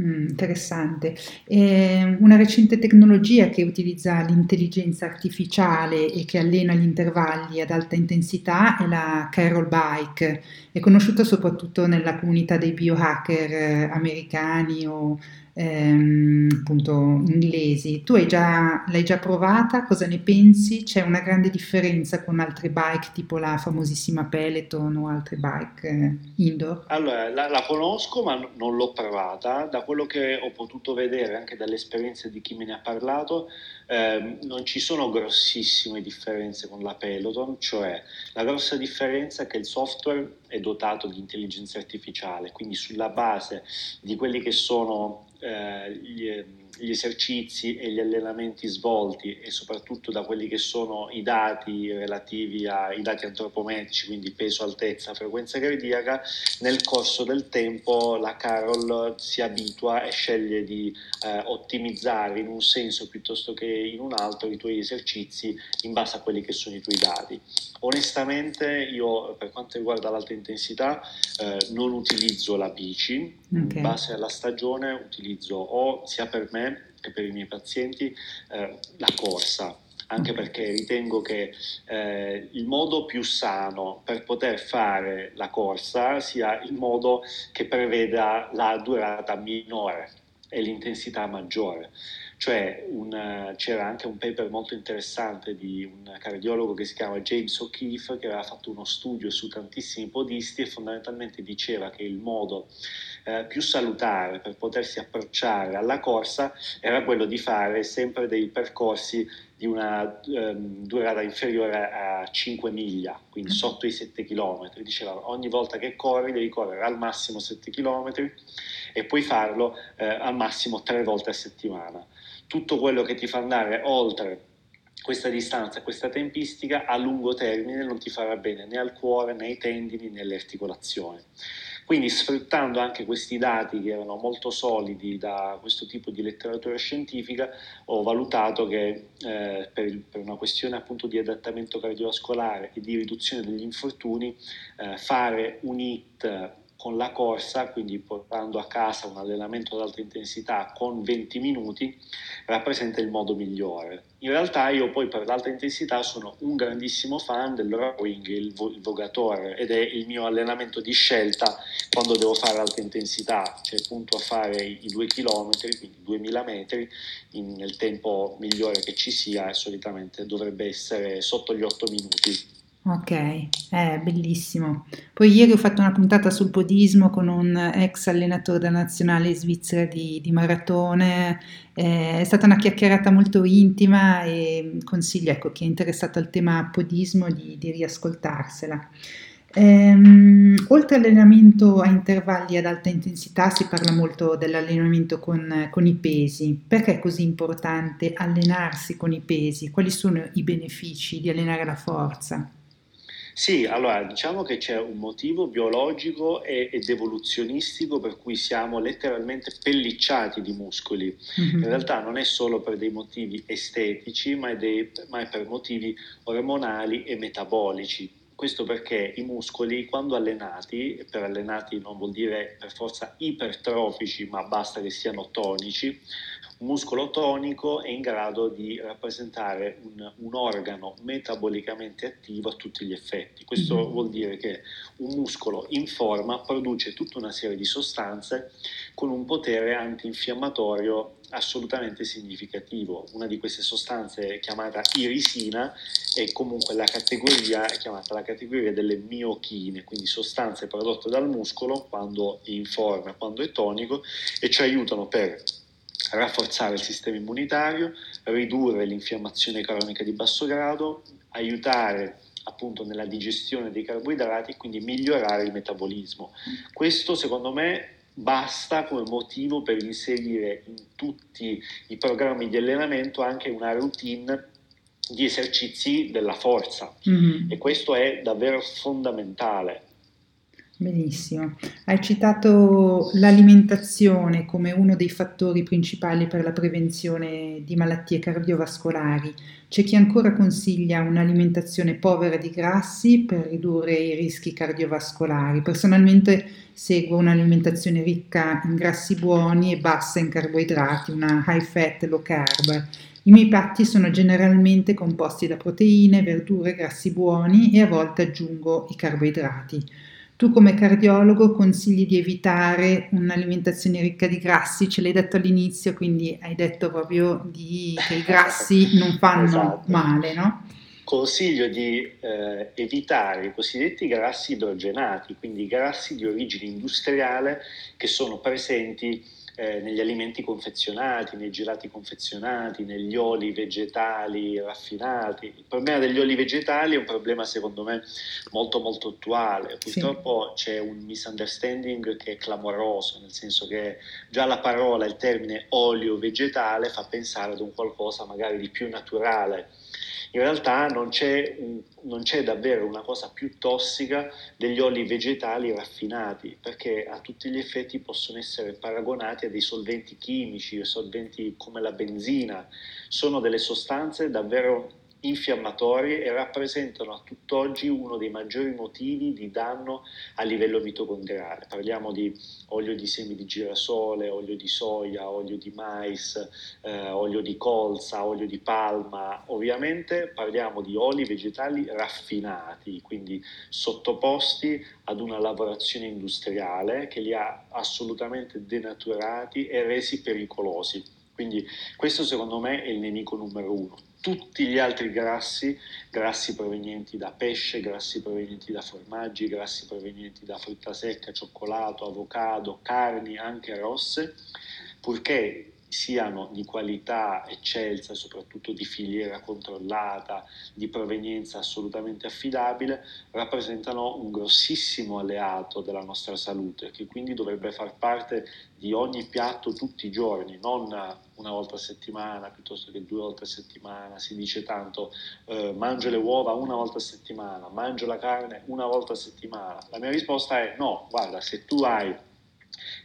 Mm, interessante. Eh, una recente tecnologia che utilizza l'intelligenza artificiale e che allena gli intervalli ad alta intensità è la Carol Bike. È conosciuta soprattutto nella comunità dei biohacker eh, americani o ehm, appunto inglesi. Tu hai già, l'hai già provata? Cosa ne pensi? C'è una grande differenza con altre bike tipo la famosissima Peloton o altre bike eh, indoor? Allora, la, la, conosco ma non l'ho provata. Da quello che ho potuto vedere anche dalle esperienze di chi me ne ha parlato, eh, non ci sono grossissime differenze con la Peloton, cioè la grossa differenza è che il software è dotato di intelligenza artificiale, quindi sulla base di quelli che sono eh, gli, gli esercizi e gli allenamenti svolti e soprattutto da quelli che sono i dati relativi ai dati antropometrici, quindi peso, altezza, frequenza cardiaca, nel corso del tempo la Carol si abitua e sceglie di eh, ottimizzare in un senso piuttosto che in un altro i tuoi esercizi in base a quelli che sono i tuoi dati. Onestamente io per quanto riguarda l'alta intensità eh, non utilizzo la bici, okay. in base alla stagione utilizzo o sia per me che per i miei pazienti eh, la corsa anche perché ritengo che eh, il modo più sano per poter fare la corsa sia il modo che preveda la durata minore e l'intensità maggiore. Cioè un, c'era anche un paper molto interessante di un cardiologo che si chiama James O'Keefe che aveva fatto uno studio su tantissimi podisti e fondamentalmente diceva che il modo eh, più salutare per potersi approcciare alla corsa era quello di fare sempre dei percorsi di una ehm, durata inferiore a 5 miglia, quindi mm. sotto i 7 km. Diceva ogni volta che corri devi correre al massimo 7 km e puoi farlo eh, al massimo 3 volte a settimana. Tutto quello che ti fa andare oltre questa distanza, questa tempistica a lungo termine non ti farà bene né al cuore né ai tendini né alle articolazioni. Quindi sfruttando anche questi dati che erano molto solidi da questo tipo di letteratura scientifica, ho valutato che eh, per, il, per, una questione appunto di adattamento cardiovascolare e di riduzione degli infortuni, eh, fare un HIT con la corsa, quindi portando a casa un allenamento ad alta intensità con 20 minuti, rappresenta il modo migliore. In realtà io poi per l'alta intensità sono un grandissimo fan del rowing, il, vo- il vogatore, ed è il mio allenamento di scelta quando devo fare alta intensità, cioè appunto a fare i 2 km, quindi 2000 metri, in, nel tempo migliore che ci sia solitamente dovrebbe essere sotto gli 8 minuti. Ok, è bellissimo. Poi ieri ho fatto una puntata sul podismo con un ex allenatore della nazionale svizzera di, di maratone, eh, è stata una chiacchierata molto intima e consiglio ecco, chi è interessato al tema podismo di, di riascoltarsela. Ehm, oltre all'allenamento a intervalli ad alta intensità si parla molto dell'allenamento con, con i pesi. Perché è così importante allenarsi con i pesi? Quali sono i benefici di allenare la forza? Sì, allora diciamo che c'è un motivo biologico ed evoluzionistico per cui siamo letteralmente pellicciati di muscoli. Mm-hmm. In realtà non è solo per dei motivi estetici, ma è, dei, ma è per motivi ormonali e metabolici. Questo perché i muscoli, quando allenati, per allenati non vuol dire per forza ipertrofici, ma basta che siano tonici, un muscolo tonico è in grado di rappresentare un, un organo metabolicamente attivo a tutti gli effetti. Questo mm-hmm. vuol dire che un muscolo in forma produce tutta una serie di sostanze con un potere antinfiammatorio assolutamente significativo. Una di queste sostanze è chiamata irisina è comunque la categoria, è chiamata la categoria delle miochine, quindi sostanze prodotte dal muscolo quando è in forma, quando è tonico e ci aiutano per rafforzare il sistema immunitario, ridurre l'infiammazione cronica di basso grado, aiutare appunto nella digestione dei carboidrati e quindi migliorare il metabolismo. Questo secondo me basta come motivo per inserire in tutti i programmi di allenamento anche una routine di esercizi della forza mm-hmm. e questo è davvero fondamentale Benissimo. Hai citato l'alimentazione come uno dei fattori principali per la prevenzione di malattie cardiovascolari. C'è chi ancora consiglia un'alimentazione povera di grassi per ridurre i rischi cardiovascolari. Personalmente seguo un'alimentazione ricca in grassi buoni e bassa in carboidrati, una high fat low carb. I miei piatti sono generalmente composti da proteine, verdure, grassi buoni e a volte aggiungo i carboidrati. Tu come cardiologo consigli di evitare un'alimentazione ricca di grassi, ce l'hai detto all'inizio, quindi hai detto proprio di, che i grassi non fanno esatto. male, no? Consiglio di eh, evitare i cosiddetti grassi idrogenati, quindi grassi di origine industriale che sono presenti eh, negli alimenti confezionati, nei gelati confezionati, negli oli vegetali raffinati. Il problema degli oli vegetali è un problema secondo me molto molto attuale. Purtroppo sì. c'è un misunderstanding che è clamoroso, nel senso che già la parola, il termine olio vegetale fa pensare ad un qualcosa magari di più naturale in realtà non c'è, non c'è, davvero una cosa più tossica degli oli vegetali raffinati, perché a tutti gli effetti possono essere paragonati a dei solventi chimici, solventi come la benzina, sono delle sostanze davvero infiammatori e rappresentano a tutt'oggi uno dei maggiori motivi di danno a livello mitocondriale. Parliamo di olio di semi di girasole, olio di soia, olio di mais, eh, olio di colza, olio di palma. Ovviamente parliamo di oli vegetali raffinati, quindi sottoposti ad una lavorazione industriale che li ha assolutamente denaturati e resi pericolosi. Quindi questo secondo me è il nemico numero uno tutti gli altri grassi, grassi provenienti da pesce, grassi provenienti da formaggi, grassi provenienti da frutta secca, cioccolato, avocado, carni anche rosse, purché siano di qualità eccelsa, soprattutto di filiera controllata, di provenienza assolutamente affidabile, rappresentano un grossissimo alleato della nostra salute, che quindi dovrebbe far parte di ogni piatto tutti i giorni, non una volta a settimana piuttosto che due volte a settimana. Si dice tanto eh, mangio le uova una volta a settimana, mangio la carne una volta a settimana. La mia risposta è no, guarda, se tu hai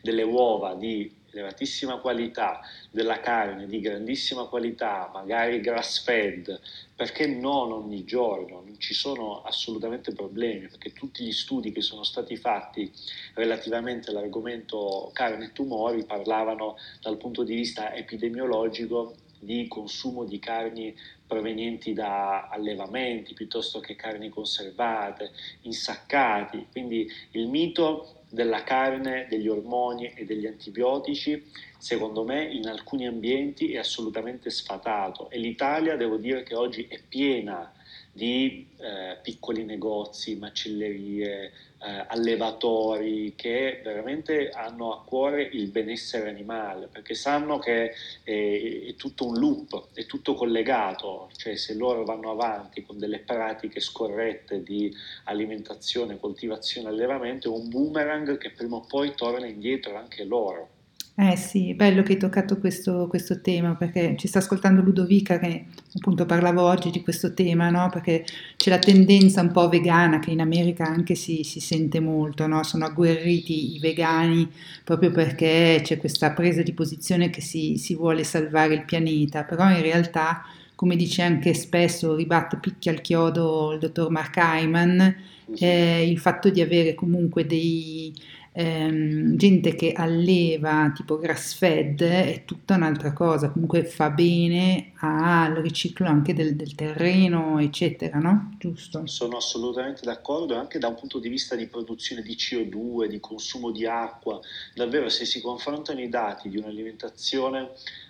delle uova di elevatissima qualità, della carne di grandissima qualità, magari grass fed, perché non ogni giorno? Non ci sono assolutamente problemi, perché tutti gli studi che sono stati fatti relativamente all'argomento carne e tumori parlavano dal punto di vista epidemiologico di consumo di carni provenienti da allevamenti piuttosto che carni conservate, insaccati. Quindi il mito della carne, degli ormoni e degli antibiotici, secondo me in alcuni ambienti è assolutamente sfatato. E l'Italia devo dire che oggi è piena di eh, piccoli negozi, macellerie, eh, allevatori che veramente hanno a cuore il benessere animale perché sanno che è, è, tutto un loop, è tutto collegato, cioè se loro vanno avanti con delle pratiche scorrette di alimentazione, coltivazione, allevamento, è un boomerang che prima o poi torna indietro anche loro. Eh sì, bello che hai toccato questo, questo, tema perché ci sta ascoltando Ludovica che appunto parlavo oggi di questo tema, no? perché c'è la tendenza un po' vegana che in America anche si, si sente molto, no? sono agguerriti i vegani proprio perché c'è questa presa di posizione che si, si vuole salvare il pianeta, però in realtà come dice anche spesso, ribatte picchia al chiodo il dottor Mark Hyman, eh, il fatto di avere comunque dei ehm, gente che alleva tipo grass fed è tutta un'altra cosa, comunque fa bene al riciclo anche del, del terreno, eccetera, no? Giusto? Sono assolutamente d'accordo, anche da un punto di vista di produzione di CO2, di consumo di acqua, davvero se si confrontano i dati di un'alimentazione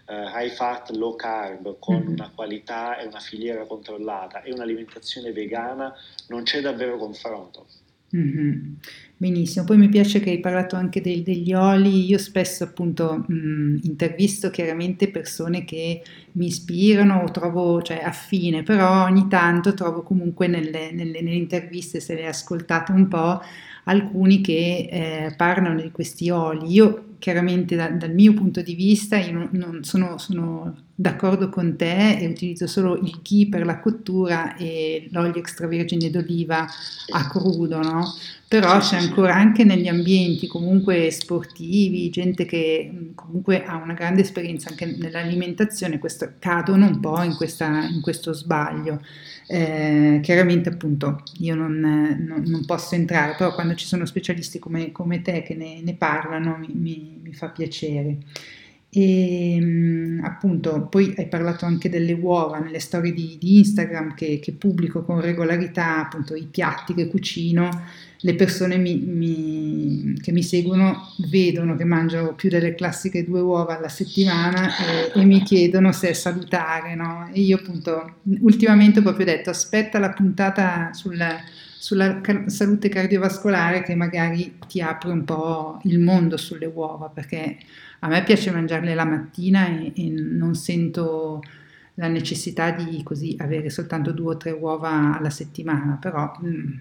eh, high fat, low carb, con mm-hmm. una qualità e una filiera controllata e un'alimentazione vegana, non c'è davvero confronto. Mm-hmm. Benissimo, poi mi piace che hai parlato anche del, degli oli, io spesso appunto mh, intervisto chiaramente persone che mi ispirano o trovo cioè, affine, però ogni tanto trovo comunque nelle, nelle, nelle interviste, se le ascoltate un po', alcuni che eh, parlano di questi oli. Io chiaramente da, dal mio punto di vista io non, sono, sono, d'accordo con te e utilizzo solo il ghee per la cottura e l'olio extravergine d'oliva a crudo, no? Però c'è ancora anche negli ambienti comunque sportivi, gente che comunque ha una grande esperienza anche nell'alimentazione, questo, cadono un po' in, questa, in questo sbaglio. Eh, chiaramente appunto io non, non, non, posso entrare, però quando ci sono specialisti come, come te che ne, ne parlano mi, mi, mi, fa piacere. E appunto poi hai parlato anche delle uova nelle storie di, di Instagram che, che, pubblico con regolarità, appunto i piatti che cucino le persone mi, mi, che mi seguono vedono che mangio più delle classiche due uova alla settimana e, e mi chiedono se è salutare, no? E io appunto ultimamente ho proprio detto aspetta la puntata sulla, sulla salute cardiovascolare che magari ti apre un po' il mondo sulle uova perché a me piace mangiarle la mattina e, e non sento la necessità di così avere soltanto due o tre uova alla settimana, però mh, mm,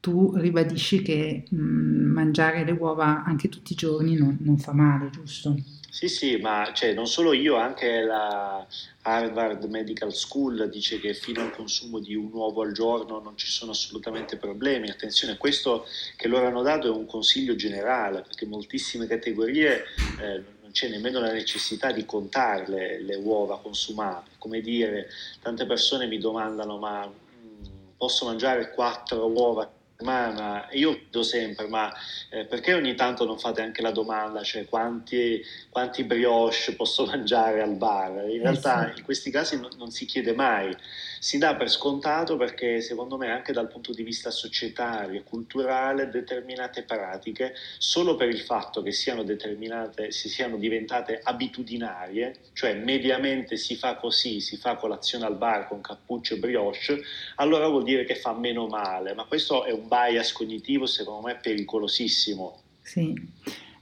tu ribadisci che mh, mm, mangiare le uova anche tutti i giorni non, non fa male, giusto? Sì, sì, ma cioè, non solo io, anche la Harvard Medical School dice che fino al consumo di un uovo al giorno non ci sono assolutamente problemi. Attenzione, questo che loro hanno dato è un consiglio generale, perché moltissime categorie eh, non c'è nemmeno la necessità di contarle le uova consumate. Come dire, tante persone mi domandano, ma mh, mm, posso mangiare quattro uova settimana, io chiedo sempre, ma eh, perché ogni tanto non fate anche la domanda, cioè quanti, quanti brioche posso mangiare al bar? In realtà in questi casi non, non, si chiede mai, si dà per scontato perché secondo me anche dal punto di vista societario e culturale determinate pratiche, solo per il fatto che siano determinate, si siano diventate abitudinarie, cioè mediamente si fa così, si fa colazione al bar con cappuccio e brioche, allora vuol dire che fa meno male, ma questo è un bias cognitivo secondo me pericolosissimo. Sì.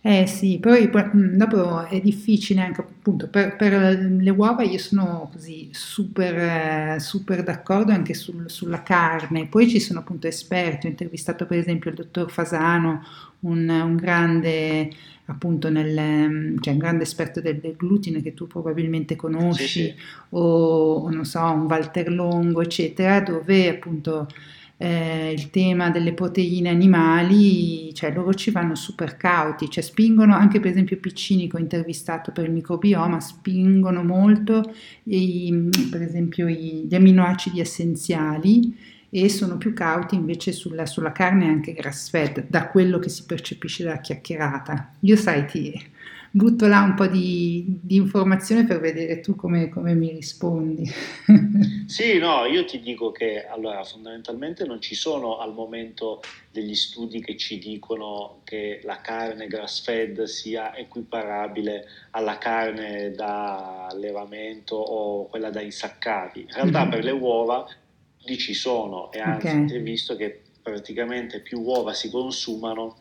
Eh sì, poi mm, dopo è difficile anche appunto per, per le uova io sono così super, super d'accordo anche sul- sulla carne, poi ci sono appunto esperti, ho intervistato per esempio il dottor Fasano, un, un grande appunto nel, cioè un grande esperto del, del glutine che tu probabilmente conosci, sì, sì. O, o non so, un Walter Longo, eccetera, dove appunto eh, il tema delle proteine animali, cioè loro ci vanno super cauti, cioè spingono anche per esempio Piccini che ho intervistato per il microbioma, spingono molto i, per esempio gli aminoacidi essenziali e sono più cauti invece sulla, sulla carne anche grass fed, da quello che si percepisce dalla chiacchierata. Io sai, ti, butto là un po' di, di informazione per vedere tu come, come mi rispondi. sì, no, io ti dico che allora fondamentalmente non ci sono al momento degli studi che ci dicono che la carne grass fed sia equiparabile alla carne da allevamento o quella da insaccati. In realtà mm-hmm. per le uova lì ci sono e anzi okay. si è visto che praticamente più uova si consumano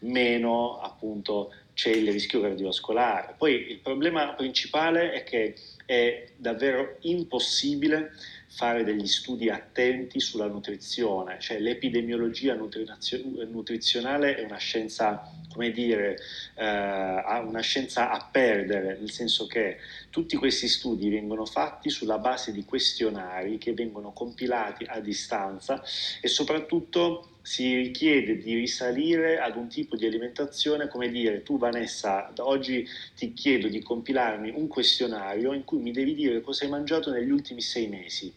meno appunto c'è il rischio cardiovascolare. Poi il problema principale è che è davvero impossibile fare degli studi attenti sulla nutrizione, cioè l'epidemiologia nutrizionale è una scienza, come dire, eh, una scienza a perdere, nel senso che tutti questi studi vengono fatti sulla base di questionari che vengono compilati a distanza e soprattutto si richiede di risalire ad un tipo di alimentazione, come dire, tu Vanessa, oggi ti chiedo di compilarmi un questionario in cui mi devi dire cosa hai mangiato negli ultimi sei mesi.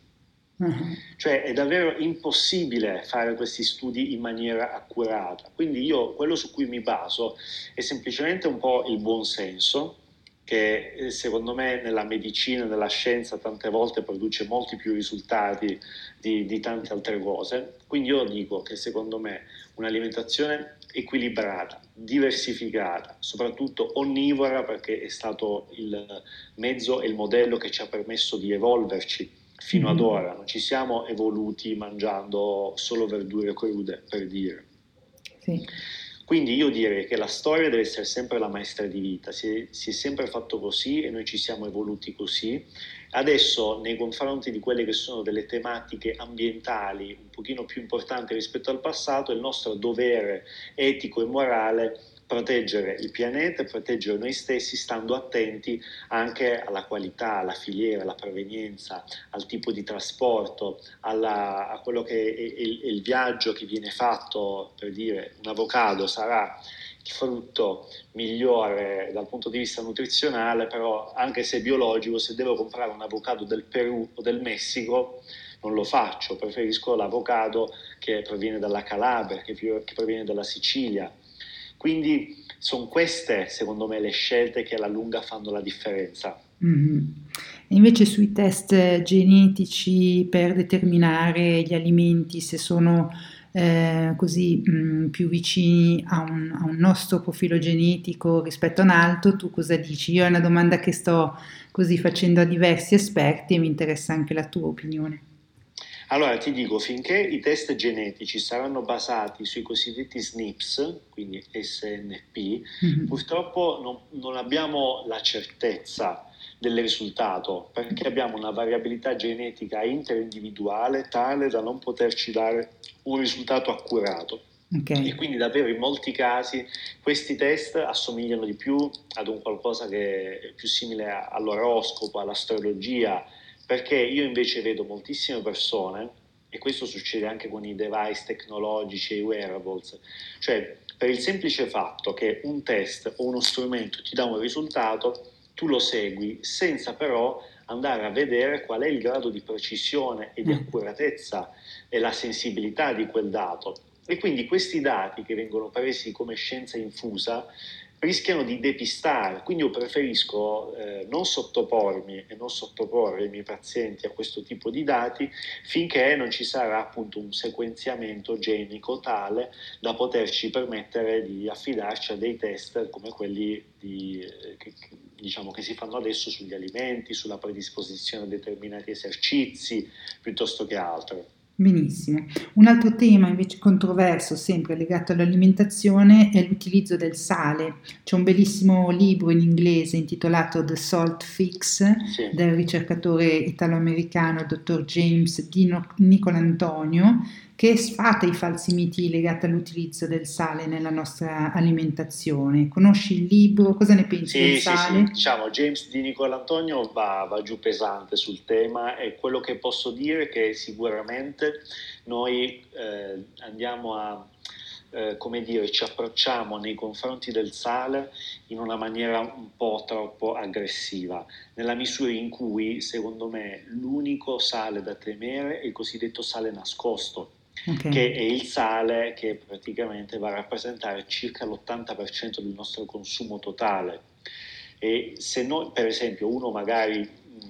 Uh-huh. Cioè è davvero impossibile fare questi studi in maniera accurata. Quindi io quello su cui mi baso è semplicemente un po' il buon senso, che eh, secondo me nella medicina, nella scienza tante volte produce molti più risultati di, di tante altre cose. Quindi io dico che secondo me un'alimentazione equilibrata, diversificata, soprattutto onnivora perché è stato il mezzo e il modello che ci ha permesso di evolverci fino mm-hmm. ad ora. Non ci siamo evoluti mangiando solo verdure crude, per dire. Sì. Quindi io direi che la storia deve essere sempre la maestra di vita, si è, si è, sempre fatto così e noi ci siamo evoluti così. Adesso nei confronti di quelle che sono delle tematiche ambientali un pochino più importanti rispetto al passato, il nostro dovere etico e morale proteggere il pianeta e proteggere noi stessi stando attenti anche alla qualità, alla filiera, alla provenienza, al tipo di trasporto, alla, a quello che è il, è il viaggio che viene fatto, per dire un avocado sarà il frutto migliore dal punto di vista nutrizionale, però anche se biologico, se devo comprare un avocado del Perù o del Messico, non lo faccio, preferisco l'avocado che proviene dalla Calabria, che proviene dalla Sicilia, quindi sono queste, secondo me, le scelte che alla lunga fanno la differenza. Mm-hmm. Invece sui test genetici per determinare gli alimenti, se sono eh, così mh, mm, più vicini a un, a un, nostro profilo genetico rispetto a un altro, tu cosa dici? Io è una domanda che sto così facendo a diversi esperti e mi interessa anche la tua opinione. Allora ti dico, finché i test genetici saranno basati sui cosiddetti SNPs, quindi SNP, mm-hmm. purtroppo non, non abbiamo la certezza del risultato perché abbiamo una variabilità genetica interindividuale tale da non poterci dare un risultato accurato. Okay. E quindi davvero in molti casi questi test assomigliano di più ad un qualcosa che è più simile all'oroscopo, all'astrologia, perché io invece vedo moltissime persone, e questo succede anche con i device tecnologici e i wearables, cioè per il semplice fatto che un test o uno strumento ti dà un risultato, tu lo segui senza però andare a vedere qual è il grado di precisione e di mm. accuratezza e la sensibilità di quel dato. E quindi questi dati che vengono presi come scienza infusa rischiano di depistare, quindi io preferisco eh, non sottopormi e non sottoporre i miei pazienti a questo tipo di dati finché non ci sarà appunto un sequenziamento genico tale da poterci permettere di affidarci a dei test come quelli di, eh, che, diciamo, che si fanno adesso sugli alimenti, sulla predisposizione a determinati esercizi piuttosto che altro. Benissimo. Un altro tema invece controverso, sempre legato all'alimentazione, è l'utilizzo del sale. C'è un bellissimo libro in inglese intitolato The Salt Fix sì. del ricercatore italo-americano dottor James Di Nicolantonio che sfata i falsi miti legati all'utilizzo del sale nella nostra alimentazione. Conosci il libro? Cosa ne pensi sì, del sì, sale? Sì, diciamo, James di Nicolantonio va, va giù pesante sul tema e quello che posso dire è che sicuramente noi eh, andiamo a eh, come dire, ci approcciamo nei confronti del sale in una maniera un po' troppo aggressiva, nella misura in cui, secondo me, l'unico sale da temere è il cosiddetto sale nascosto, okay. che è il sale che praticamente va a rappresentare circa l'80% del nostro consumo totale. E se noi, per esempio, uno magari mh,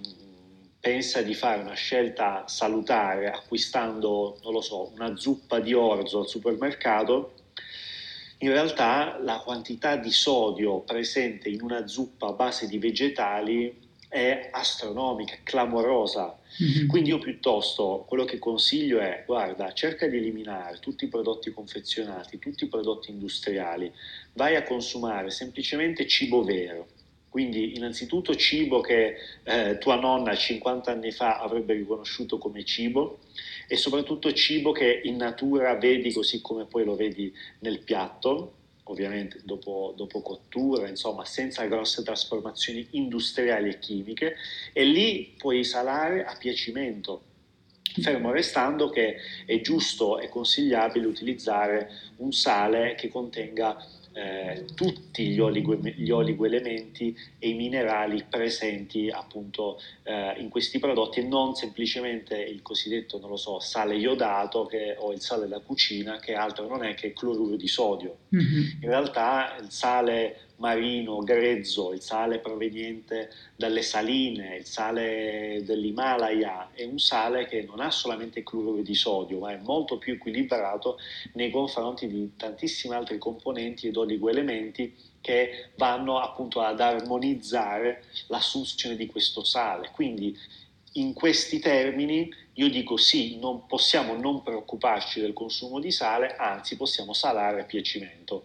pensa di fare una scelta salutare acquistando, non lo so, una zuppa di orzo al supermercato, in realtà la quantità di sodio presente in una zuppa a base di vegetali è astronomica, clamorosa. Mm-hmm. Quindi io piuttosto quello che consiglio è, guarda, cerca di eliminare tutti i prodotti confezionati, tutti i prodotti industriali, vai a consumare semplicemente cibo vero. Quindi innanzitutto cibo che eh, tua nonna 50 anni fa avrebbe riconosciuto come cibo e soprattutto cibo che in natura vedi così come poi lo vedi nel piatto, ovviamente dopo, dopo, cottura, insomma senza grosse trasformazioni industriali e chimiche, e lì puoi salare a piacimento, fermo restando che è giusto e consigliabile utilizzare un sale che contenga eh, tutti gli, oligo, gli oligoelementi e i minerali presenti appunto eh, in questi prodotti e non semplicemente il cosiddetto, non lo so, sale iodato che, o il sale da cucina che altro non è che cloruro di sodio. Mm-hmm. In realtà il sale marino grezzo, il sale proveniente dalle saline, il sale dell'Himalaya, è un sale che non ha solamente cloruro di sodio, ma è molto più equilibrato nei confronti di tantissimi altri componenti ed oligoelementi che vanno appunto ad armonizzare l'assunzione di questo sale. Quindi in questi termini io dico sì, non possiamo non preoccuparci del consumo di sale, anzi possiamo salare a piacimento.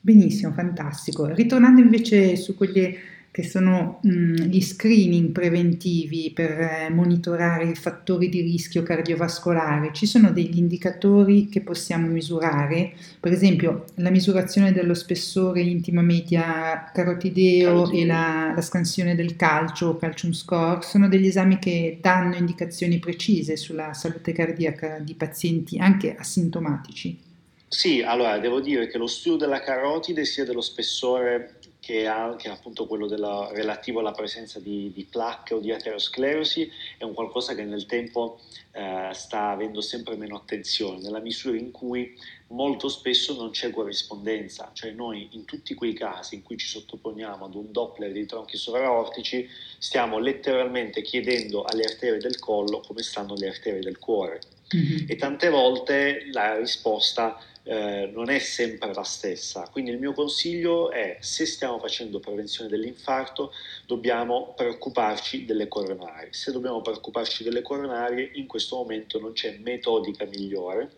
Benissimo, fantastico. Ritornando invece su quelle che sono mh, gli screening preventivi per eh, monitorare i fattori di rischio cardiovascolare. Ci sono degli indicatori che possiamo misurare, per esempio la misurazione dello spessore intima media carotideo, carotideo. e la, la, scansione del calcio, calcium score, sono degli esami che danno indicazioni precise sulla salute cardiaca di pazienti anche asintomatici. Sì, allora devo dire che lo studio della carotide sia dello spessore che ha anche appunto quello della, relativo alla presenza di, di, placche o di aterosclerosi, è un qualcosa che nel tempo eh, sta avendo sempre meno attenzione, nella misura in cui molto spesso non c'è corrispondenza, cioè noi in tutti quei casi in cui ci sottoponiamo ad un Doppler dei tronchi sovraortici stiamo letteralmente chiedendo alle arterie del collo come stanno le arterie del cuore mm-hmm. e tante volte la risposta eh, non è sempre la stessa. Quindi il mio consiglio è, se stiamo facendo prevenzione dell'infarto, dobbiamo preoccuparci delle coronarie. Se dobbiamo preoccuparci delle coronarie, in questo momento non c'è metodica migliore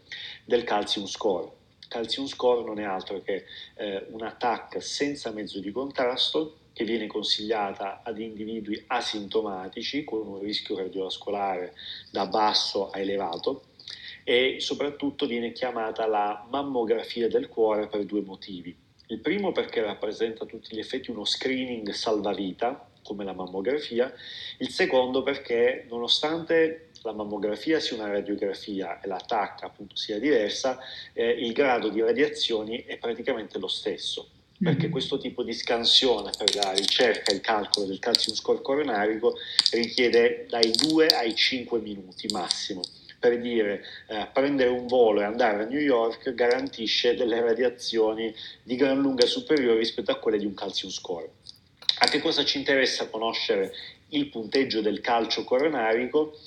del calcium score. Calcium score non è altro che eh, un attacco senza mezzo di contrasto che viene consigliata ad individui asintomatici con un rischio cardiovascolare da basso a elevato e soprattutto viene chiamata la mammografia del cuore per due motivi. Il primo perché rappresenta a tutti gli effetti uno screening salvavita, come la mammografia, il secondo perché nonostante la mammografia sia una radiografia e la TAC appunto sia diversa, eh, il grado di radiazioni è praticamente lo stesso perché mm-hmm. questo tipo di scansione per la ricerca e il calcolo del calcium score coronarico richiede dai 2 ai 5 minuti massimo per dire eh, prendere un volo e andare a New York garantisce delle radiazioni di gran lunga superiori rispetto a quelle di un calcium score. A che cosa ci interessa conoscere il punteggio del calcio coronarico?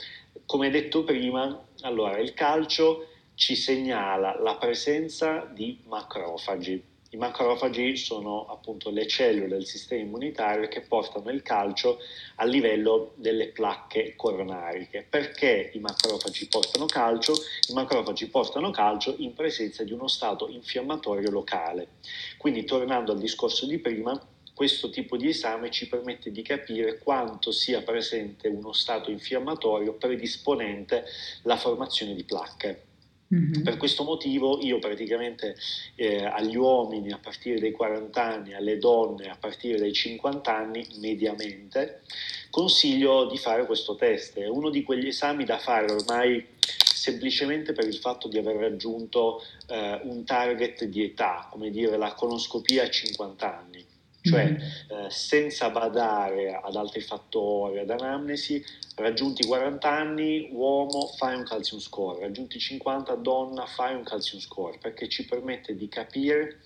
Come detto prima, allora il calcio ci segnala la presenza di macrofagi i macrofagi sono appunto le cellule del sistema immunitario che portano il calcio a livello delle placche coronariche. Perché i macrofagi portano calcio? I macrofagi portano calcio in presenza di uno stato infiammatorio locale. Quindi tornando al discorso di prima, questo tipo di esame ci permette di capire quanto sia presente uno stato infiammatorio predisponente alla formazione di placche. Mm-hmm. Per questo motivo io praticamente eh, agli uomini a partire dai 40 anni, alle donne a partire dai 50 anni mediamente, consiglio di fare questo test. È uno di quegli esami da fare ormai semplicemente per il fatto di aver raggiunto eh, un target di età, come dire la conoscopia a 50 anni cioè mm-hmm. eh, senza badare ad altri fattori, ad anamnesi, raggiunti 40 anni, uomo, fai un calcium score, raggiunti 50, donna, fai un calcium score, perché ci permette di capire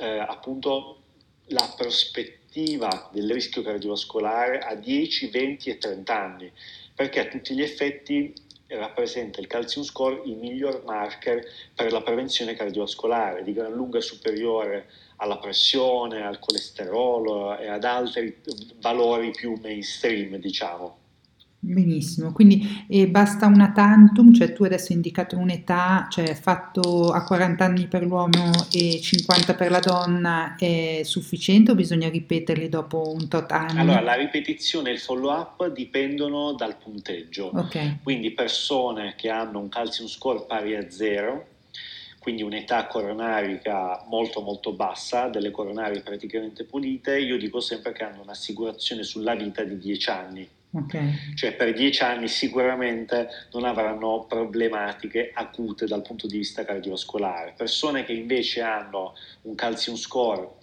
eh, appunto la prospettiva del rischio cardiovascolare a 10, 20 e 30 anni, perché a tutti gli effetti rappresenta il calcium score il miglior marker per la prevenzione cardiovascolare, di gran lunga superiore alla pressione, al colesterolo e ad altri valori più mainstream, diciamo. Benissimo, quindi eh, basta una tantum, cioè tu adesso hai indicato un'età, cioè fatto a 40 anni per l'uomo e 50 per la donna è sufficiente o bisogna ripeterli dopo un tot anni? Allora, la ripetizione e il follow up dipendono dal punteggio, okay. quindi persone che hanno un calcium score pari a zero quindi un'età coronarica molto molto bassa, delle coronarie praticamente pulite, io dico sempre che hanno un'assicurazione sulla vita di 10 anni. Okay. Cioè per 10 anni sicuramente non avranno problematiche acute dal punto di vista cardiovascolare. Persone che invece hanno un calcium score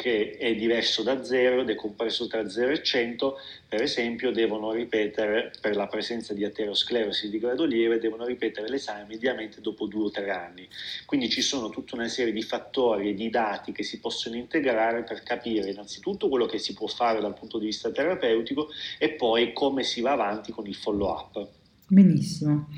che è diverso da 0 ed è compreso tra 0 e 100, per esempio devono ripetere, per la presenza di aterosclerosi di grado lieve, devono ripetere l'esame mediamente dopo 2 o 3 anni. Quindi ci sono tutta una serie di fattori e di dati che si possono integrare per capire innanzitutto quello che si può fare dal punto di vista terapeutico e poi come si va avanti con il follow up. Benissimo.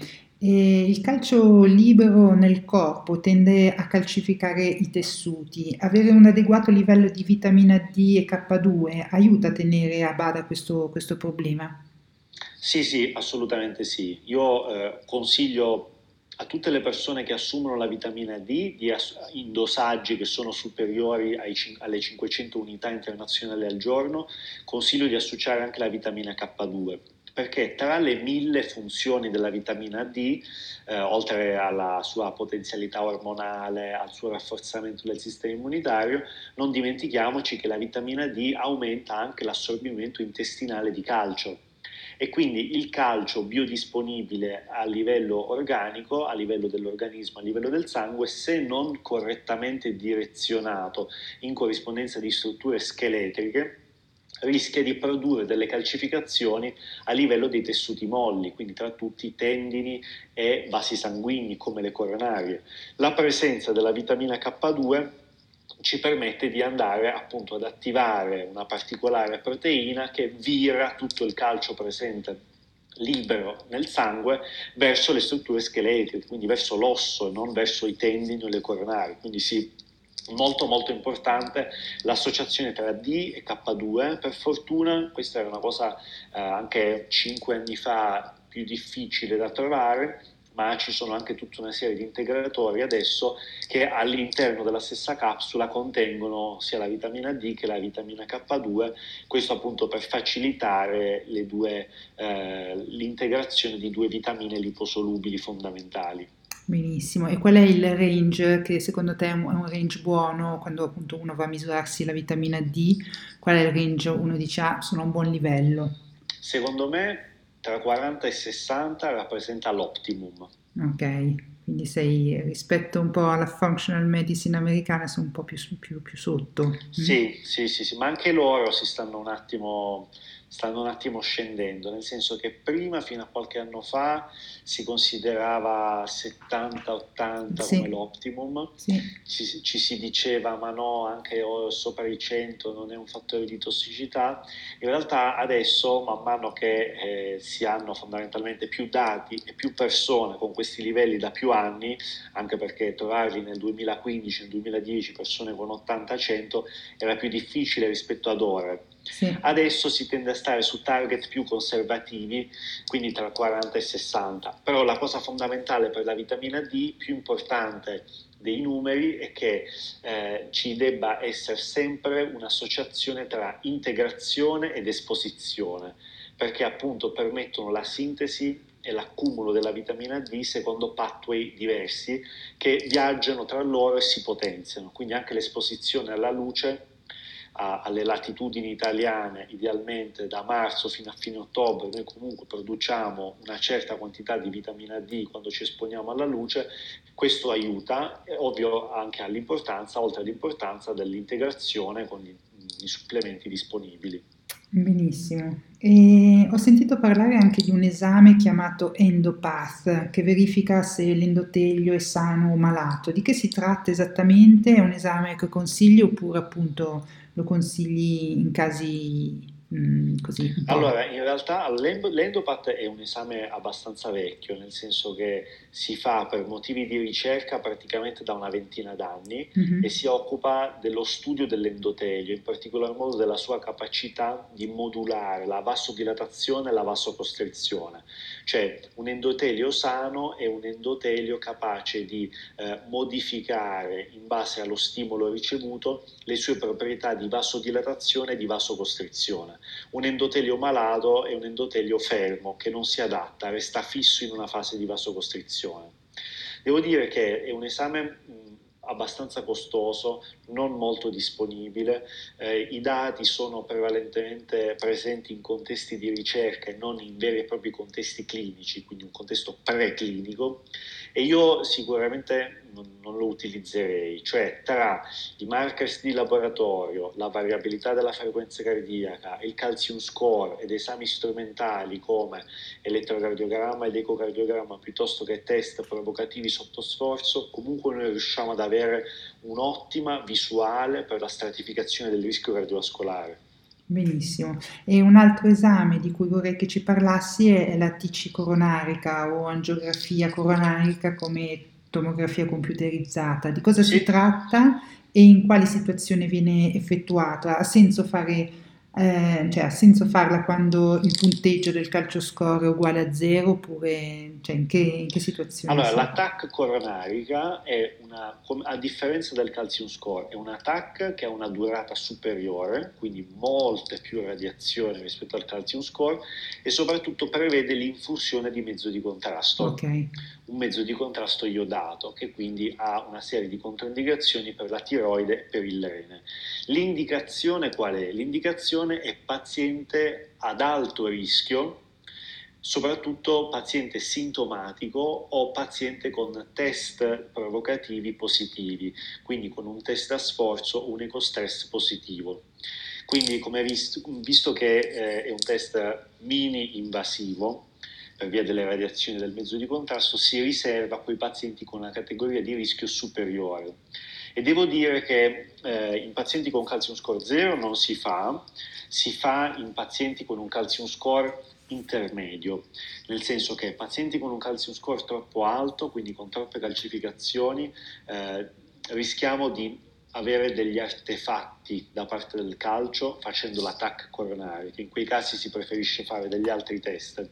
E il calcio libero nel corpo tende a calcificare i tessuti. Avere un adeguato livello di vitamina D e K2 aiuta a tenere a bada questo, questo problema? Sì, sì, assolutamente sì. Io eh, consiglio a tutte le persone che assumono la vitamina D di ass- in dosaggi che sono superiori ai, alle 500 unità internazionali al giorno, consiglio di associare anche la vitamina K2 perché tra le mille funzioni della vitamina D, eh, oltre alla sua potenzialità ormonale, al suo rafforzamento del sistema immunitario, non dimentichiamoci che la vitamina D aumenta anche l'assorbimento intestinale di calcio. E quindi il calcio biodisponibile a livello organico, a livello dell'organismo, a livello del sangue, se non correttamente direzionato in corrispondenza di strutture scheletriche, rischia di produrre delle calcificazioni a livello dei tessuti molli, quindi tra tutti i tendini e vasi sanguigni come le coronarie. La presenza della vitamina K2 ci permette di andare appunto ad attivare una particolare proteina che vira tutto il calcio presente libero nel sangue verso le strutture scheletriche, quindi verso l'osso e non verso i tendini o le coronari. Quindi sì, molto molto importante l'associazione tra D e K2. Per fortuna questa era una cosa eh, anche 5 anni fa più difficile da trovare ma ci sono anche tutta una serie di integratori adesso che all'interno della stessa capsula contengono sia la vitamina D che la vitamina K2, questo appunto per facilitare due, eh, l'integrazione di due vitamine liposolubili fondamentali. Benissimo, e qual è il range che secondo te è un range buono quando appunto uno va a misurarsi la vitamina D? Qual è il range uno dice ah sono a un buon livello? Secondo me tra 40 e 60 rappresenta l'optimum. Ok, quindi sei rispetto un po' alla functional medicine americana, sei un po' più, più, più sotto. Mm? Sì, sì, sì, sì, ma anche loro si stanno un attimo stanno un attimo scendendo, nel senso che prima, fino a qualche anno fa, si considerava 70-80 sì. come l'optimum, sì. ci, ci, si diceva ma no, anche sopra i 100 non è un fattore di tossicità, in realtà adesso man mano che eh, si hanno fondamentalmente più dati e più persone con questi livelli da più anni, anche perché trovarli nel 2015, nel 2010 persone con 80-100 era più difficile rispetto ad ora sì. Adesso si tende a stare su target più conservativi, quindi tra 40 e 60. Però la cosa fondamentale per la vitamina D, più importante dei numeri, è che eh, ci debba essere sempre un'associazione tra integrazione ed esposizione, perché appunto permettono la sintesi e l'accumulo della vitamina D secondo pathway diversi che viaggiano tra loro e si potenziano. Quindi anche l'esposizione alla luce a, alle latitudini italiane, idealmente da marzo fino a fine ottobre, noi comunque produciamo una certa quantità di vitamina D quando ci esponiamo alla luce, questo aiuta, ovvio anche all'importanza, oltre all'importanza dell'integrazione con i, i supplementi disponibili. Benissimo. E ho sentito parlare anche di un esame chiamato Endopath che verifica se l'endotelio è sano o malato. Di che si tratta esattamente? È un esame che consigli oppure appunto lo consigli in casi Mm, allora, in realtà l'endopat è un esame abbastanza vecchio, nel senso che si fa per motivi di ricerca praticamente da una ventina d'anni mm-hmm. e si occupa dello studio dell'endotelio, in particolar modo della sua capacità di modulare la vasodilatazione e la vasocostrizione. Cioè un endotelio sano è un endotelio capace di eh, modificare in base allo stimolo ricevuto le sue proprietà di vasodilatazione e di vasocostrizione. Un endotelio malato è un endotelio fermo che non si adatta, resta fisso in una fase di vasocostrizione. Devo dire che è un esame abbastanza costoso, non molto disponibile, eh, i dati sono prevalentemente presenti in contesti di ricerca e non in veri e propri contesti clinici, quindi un contesto preclinico e io sicuramente non, non, lo utilizzerei, cioè tra i markers di laboratorio, la variabilità della frequenza cardiaca, il calcium score ed esami strumentali come elettrocardiogramma ed ecocardiogramma piuttosto che test provocativi sotto sforzo, comunque noi riusciamo ad avere un'ottima visuale per la stratificazione del rischio cardiovascolare. Benissimo. E un altro esame di cui vorrei che ci parlassi è la TC coronarica o angiografia coronarica come tomografia computerizzata. Di cosa sì. si tratta e in quali situazioni viene effettuata? Ha senso fare Eh, cioè, ha senso farla quando il punteggio del calcio score è uguale a zero oppure cioè, in, che, in che situazione? Allora, l'attack coronarica è una, a differenza del calcium score, è un attack che ha una durata superiore, quindi molte più radiazioni rispetto al calcium score e soprattutto prevede l'infusione di mezzo di contrasto. Ok. Un mezzo di contrasto iodato che quindi ha una serie di controindicazioni per la tiroide e per il rene. L'indicazione qual è? L'indicazione è paziente ad alto rischio soprattutto paziente sintomatico o paziente con test provocativi positivi, quindi con un test a sforzo un ecostress positivo. Quindi, come visto, visto che eh, è un test mini invasivo, per via delle radiazioni del mezzo di contrasto, si riserva a quei pazienti con una categoria di rischio superiore. E devo dire che eh, in pazienti con calcium score 0 non si fa, si fa in pazienti con un calcium score intermedio, nel senso che pazienti con un calcium score troppo alto, quindi con troppe calcificazioni, eh, rischiamo di avere degli artefatti da parte del calcio facendo l'attacco coronario, che in quei casi si preferisce fare degli altri test.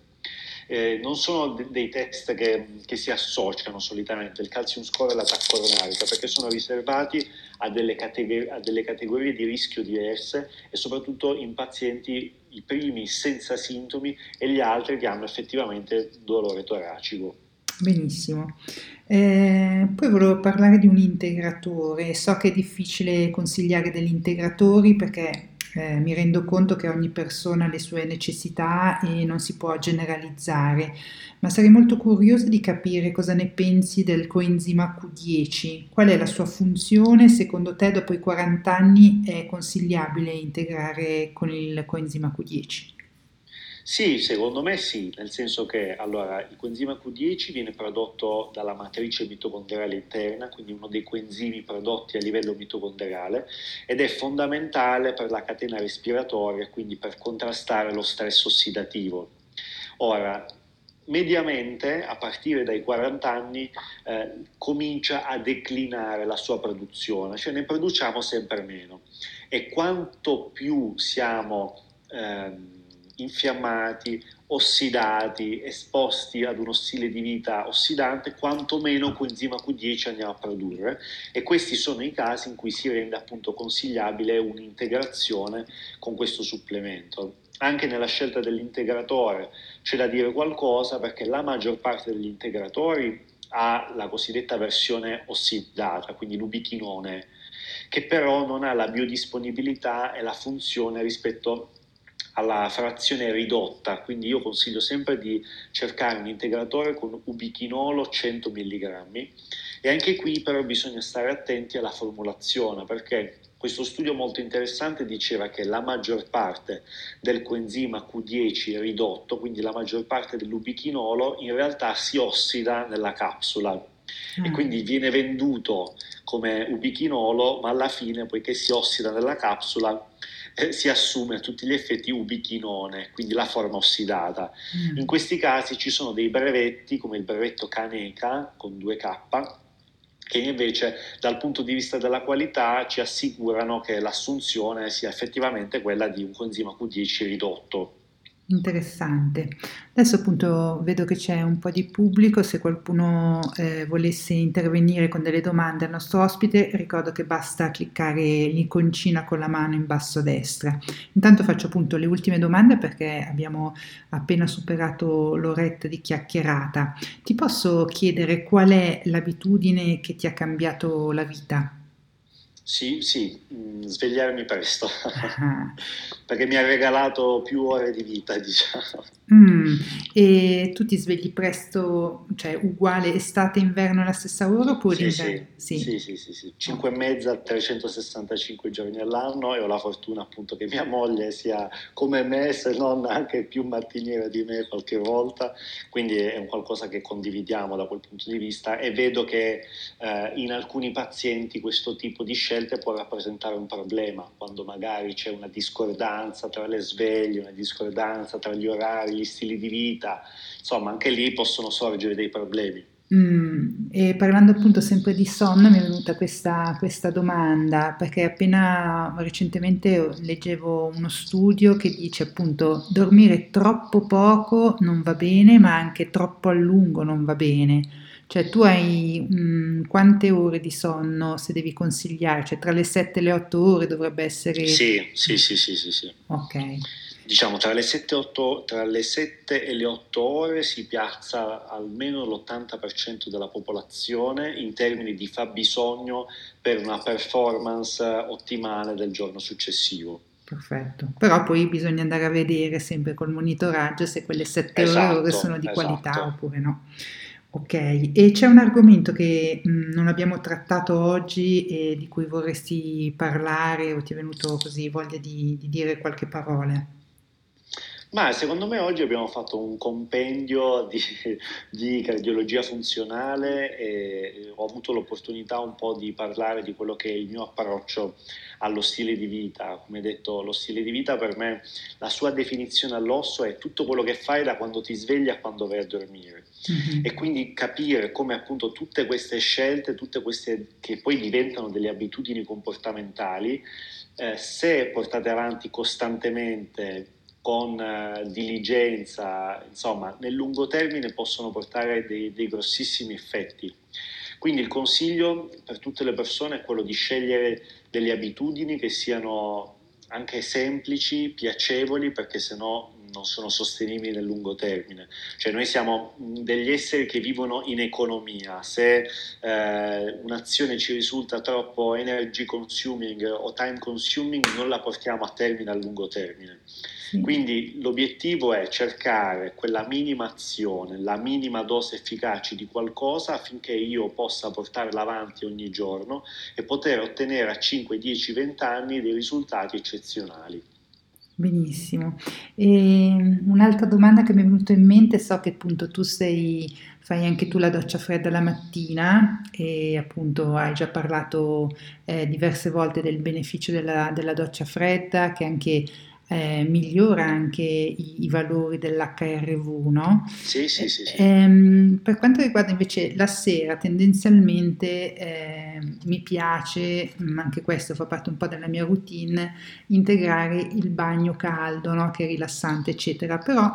Eh, non sono de- dei test che, che, si associano solitamente, il calcium score e l'attacco coronarica, perché sono riservati a delle, categor- a delle categorie di rischio diverse e soprattutto in pazienti i primi senza sintomi e gli altri che hanno effettivamente dolore toracico. Benissimo. Eh, poi volevo parlare di un integratore. So che è difficile consigliare degli integratori perché eh, mi rendo conto che ogni persona ha le sue necessità e non si può generalizzare, ma sarei molto curiosa di capire cosa ne pensi del coenzima Q10. Qual è la sua funzione? Secondo te dopo i 40 anni è consigliabile integrare con il coenzima Q10? Sì, secondo me sì, nel senso che allora, il coenzima Q10 viene prodotto dalla matrice mitocondriale interna, quindi uno dei coenzimi prodotti a livello mitocondriale ed è fondamentale per la catena respiratoria, quindi per contrastare lo stress ossidativo. Ora, mediamente a partire dai 40 anni eh, comincia a declinare la sua produzione, cioè ne produciamo sempre meno e quanto più siamo... Eh, infiammati, ossidati, esposti ad uno stile di vita ossidante, quantomeno coenzima Q10 andiamo a produrre e questi sono i casi in cui si rende appunto consigliabile un'integrazione con questo supplemento. Anche nella scelta dell'integratore c'è da dire qualcosa perché la maggior parte degli integratori ha la cosiddetta versione ossidata, quindi l'ubichinone, che però non ha la biodisponibilità e la funzione rispetto alla frazione ridotta, quindi io consiglio sempre di cercare un integratore con ubichinolo 100 mg e anche qui però bisogna stare attenti alla formulazione perché questo studio molto interessante diceva che la maggior parte del coenzima Q10 ridotto, quindi la maggior parte dell'ubichinolo, in realtà si ossida nella capsula. Mm. e quindi viene venduto come ubichinolo, ma alla fine, poiché si ossida nella capsula, eh, si assume a tutti gli effetti ubichinone, quindi la forma ossidata. Mm. In questi casi ci sono dei brevetti come il brevetto Caneca con 2K che invece dal punto di vista della qualità ci assicurano che l'assunzione sia effettivamente quella di un coenzima Q10 ridotto. Interessante. Adesso appunto vedo che c'è un po' di pubblico, se qualcuno eh, volesse intervenire con delle domande al nostro ospite, ricordo che basta cliccare l'iconcina con la mano in basso a destra. Intanto faccio appunto le ultime domande perché abbiamo appena superato l'oretta di chiacchierata. Ti posso chiedere qual è l'abitudine che ti ha cambiato la vita? Sì, sì, mm, svegliarmi presto, ah. perché mi ha regalato più ore di vita, diciamo. Mm, e tu ti svegli presto, cioè uguale estate-inverno alla stessa ora oppure sì, inverno? Sì, sì, sì, sì, sì. 5 e mezza, 365 giorni all'anno e ho la fortuna appunto che mia moglie sia come me, se non anche più mattiniera di me qualche volta, quindi è un qualcosa che condividiamo da quel punto di vista e vedo che eh, in alcuni pazienti questo tipo di scelte può rappresentare un problema, quando magari c'è una discordanza tra le sveglie, una discordanza tra gli orari, gli stili di vita, insomma anche lì possono sorgere dei problemi. Mm, e parlando appunto sempre di sonno mi è venuta questa, questa domanda perché appena recentemente leggevo uno studio che dice appunto dormire troppo poco non va bene ma anche troppo a lungo non va bene. Cioè tu hai mm, quante ore di sonno se devi consigliare? Cioè tra le 7 e le 8 ore dovrebbe essere... Sì, sì, sì, sì, sì. sì. Ok diciamo tra le, 7, 8, tra le 7 e le 8 ore si piazza almeno l'80% della popolazione in termini di fabbisogno per una performance ottimale del giorno successivo. Perfetto, però poi bisogna andare a vedere sempre col monitoraggio se quelle 7 esatto, ore sono di esatto. qualità oppure no. Ok, e c'è un argomento che mh, mm, non abbiamo trattato oggi e di cui vorresti parlare o ti è venuto così voglia di, di dire qualche parola? Ma secondo me oggi abbiamo fatto un compendio di, di, cardiologia funzionale e ho avuto l'opportunità un po' di parlare di quello che è il mio approccio allo stile di vita. Come detto, lo stile di vita per me, la sua definizione all'osso è tutto quello che fai da quando ti svegli a quando vai a dormire. Mm-hmm. E quindi capire come appunto tutte queste scelte, tutte queste che poi diventano delle abitudini comportamentali, eh, se portate avanti costantemente con eh, diligenza, insomma, nel lungo termine possono portare dei, dei grossissimi effetti. Quindi il consiglio per tutte le persone è quello di scegliere delle abitudini che siano anche semplici, piacevoli, perché sennò non sono sostenibili nel lungo termine. Cioè noi siamo degli esseri che vivono in economia, se eh, un'azione ci risulta troppo energy consuming o time consuming non la portiamo a termine a lungo termine. Quindi l'obiettivo è cercare quella minima azione, la minima dose efficace di qualcosa affinché io possa portarla avanti ogni giorno e poter ottenere a 5, 10, 20 anni dei risultati eccezionali. Benissimo. E un'altra domanda che mi è venuta in mente, so che appunto tu sei, fai anche tu la doccia fredda la mattina e appunto hai già parlato eh, diverse volte del beneficio della, della doccia fredda che anche eh, migliora anche i, i valori dell'HRV, no? Sì, sì, sì. sì. Ehm, per quanto riguarda invece la sera, tendenzialmente eh, mi piace, ma mm, anche questo fa parte un po' della mia routine, integrare il bagno caldo, no? Che è rilassante, eccetera. Però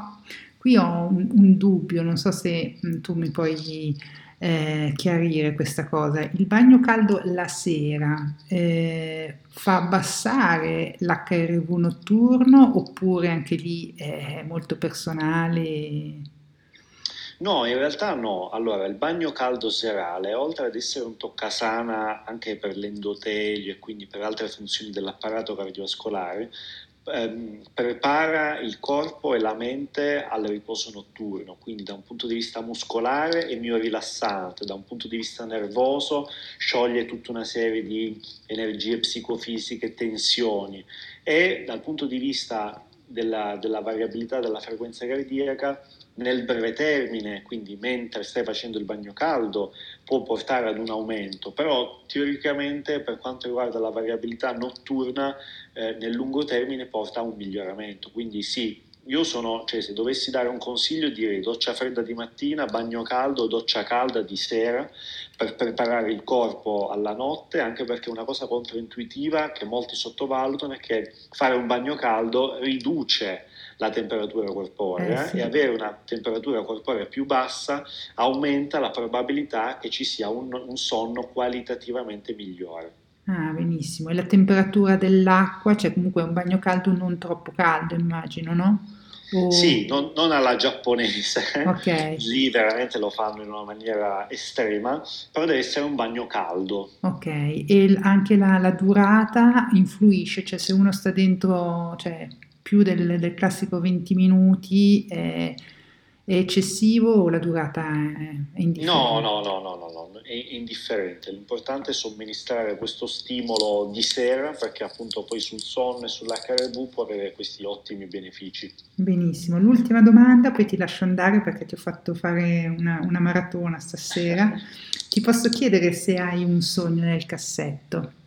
qui ho un, un dubbio, non so se mm, tu mi puoi eh, chiarire questa cosa. Il bagno caldo la sera eh, fa abbassare l'HRV notturno oppure anche lì è molto personale? No, in realtà no. Allora, il bagno caldo serale, oltre ad essere un toccasana anche per l'endotelio e quindi per altre funzioni dell'apparato cardiovascolare, ehm, prepara il corpo e la mente al riposo notturno, quindi da un punto di vista muscolare è mio rilassante, da un punto di vista nervoso scioglie tutta una serie di energie psicofisiche, tensioni e dal punto di vista della, della variabilità della frequenza cardiaca nel breve termine, quindi mentre stai facendo il bagno caldo, può portare ad un aumento, però teoricamente per quanto riguarda la variabilità notturna, eh, nel lungo termine porta a un miglioramento. Quindi sì, io sono, cioè se dovessi dare un consiglio direi doccia fredda di mattina, bagno caldo, doccia calda di sera per preparare il corpo alla notte, anche perché una cosa controintuitiva che molti sottovalutano è che fare un bagno caldo riduce la temperatura corporea eh sì. e avere una temperatura corporea più bassa aumenta la probabilità che ci sia un, un sonno qualitativamente migliore. Ah, benissimo. E la temperatura dell'acqua, cioè comunque un bagno caldo non troppo caldo, immagino, no? O... Sì, non, non, alla giapponese, okay. lì veramente lo fanno in una maniera estrema, però deve essere un bagno caldo. Ok, e anche la, la durata influisce, cioè se uno sta dentro, cioè più del, del classico 20 minuti è, è, eccessivo o la durata è, indifferente? No, no, no, no, no, no, è indifferente. L'importante è somministrare questo stimolo di sera perché appunto poi sul sonno e sull'HRV può avere questi ottimi benefici. Benissimo. L'ultima domanda, poi ti lascio andare perché ti ho fatto fare una, una maratona stasera. ti posso chiedere se hai un sogno nel cassetto?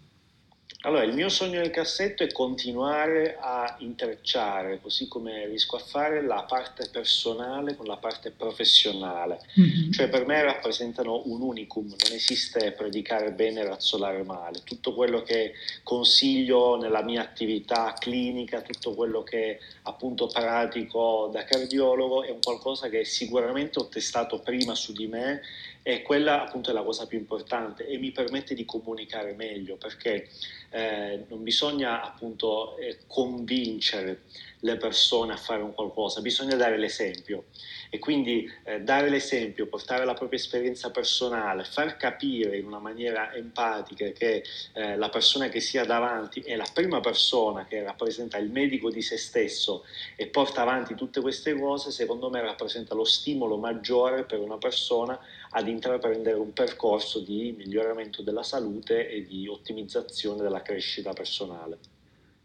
Allora, il mio sogno nel cassetto è continuare a intrecciare, così come riesco a fare, la parte personale con la parte professionale. Mm-hmm. Cioè per me rappresentano un unicum, non esiste predicare bene e razzolare male. Tutto quello che consiglio nella mia attività clinica, tutto quello che appunto pratico da cardiologo è un qualcosa che sicuramente ho testato prima su di me e quella appunto è la cosa più importante e mi permette di comunicare meglio perché eh, non bisogna appunto eh, convincere le persone a fare un qualcosa, bisogna dare l'esempio. E quindi eh, dare l'esempio, portare la propria esperienza personale, far capire in una maniera empatica che eh, la persona che sia davanti è la prima persona che rappresenta il medico di se stesso e porta avanti tutte queste cose, secondo me rappresenta lo stimolo maggiore per una persona ad intraprendere un percorso di miglioramento della salute e di ottimizzazione della crescita personale.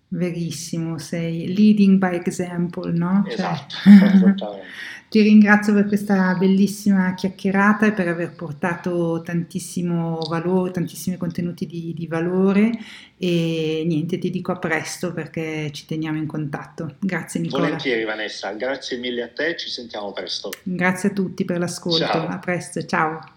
Verissimo, sei leading by example, no? Cioè esatto, cioè, Ti ringrazio per questa bellissima chiacchierata e per aver portato tantissimo valore, tantissimi contenuti di, di valore e niente, ti dico a presto perché ci teniamo in contatto. Grazie Nicola. Volentieri Vanessa, grazie mille a te, ci sentiamo presto. Grazie a tutti per l'ascolto, ciao. a presto, ciao.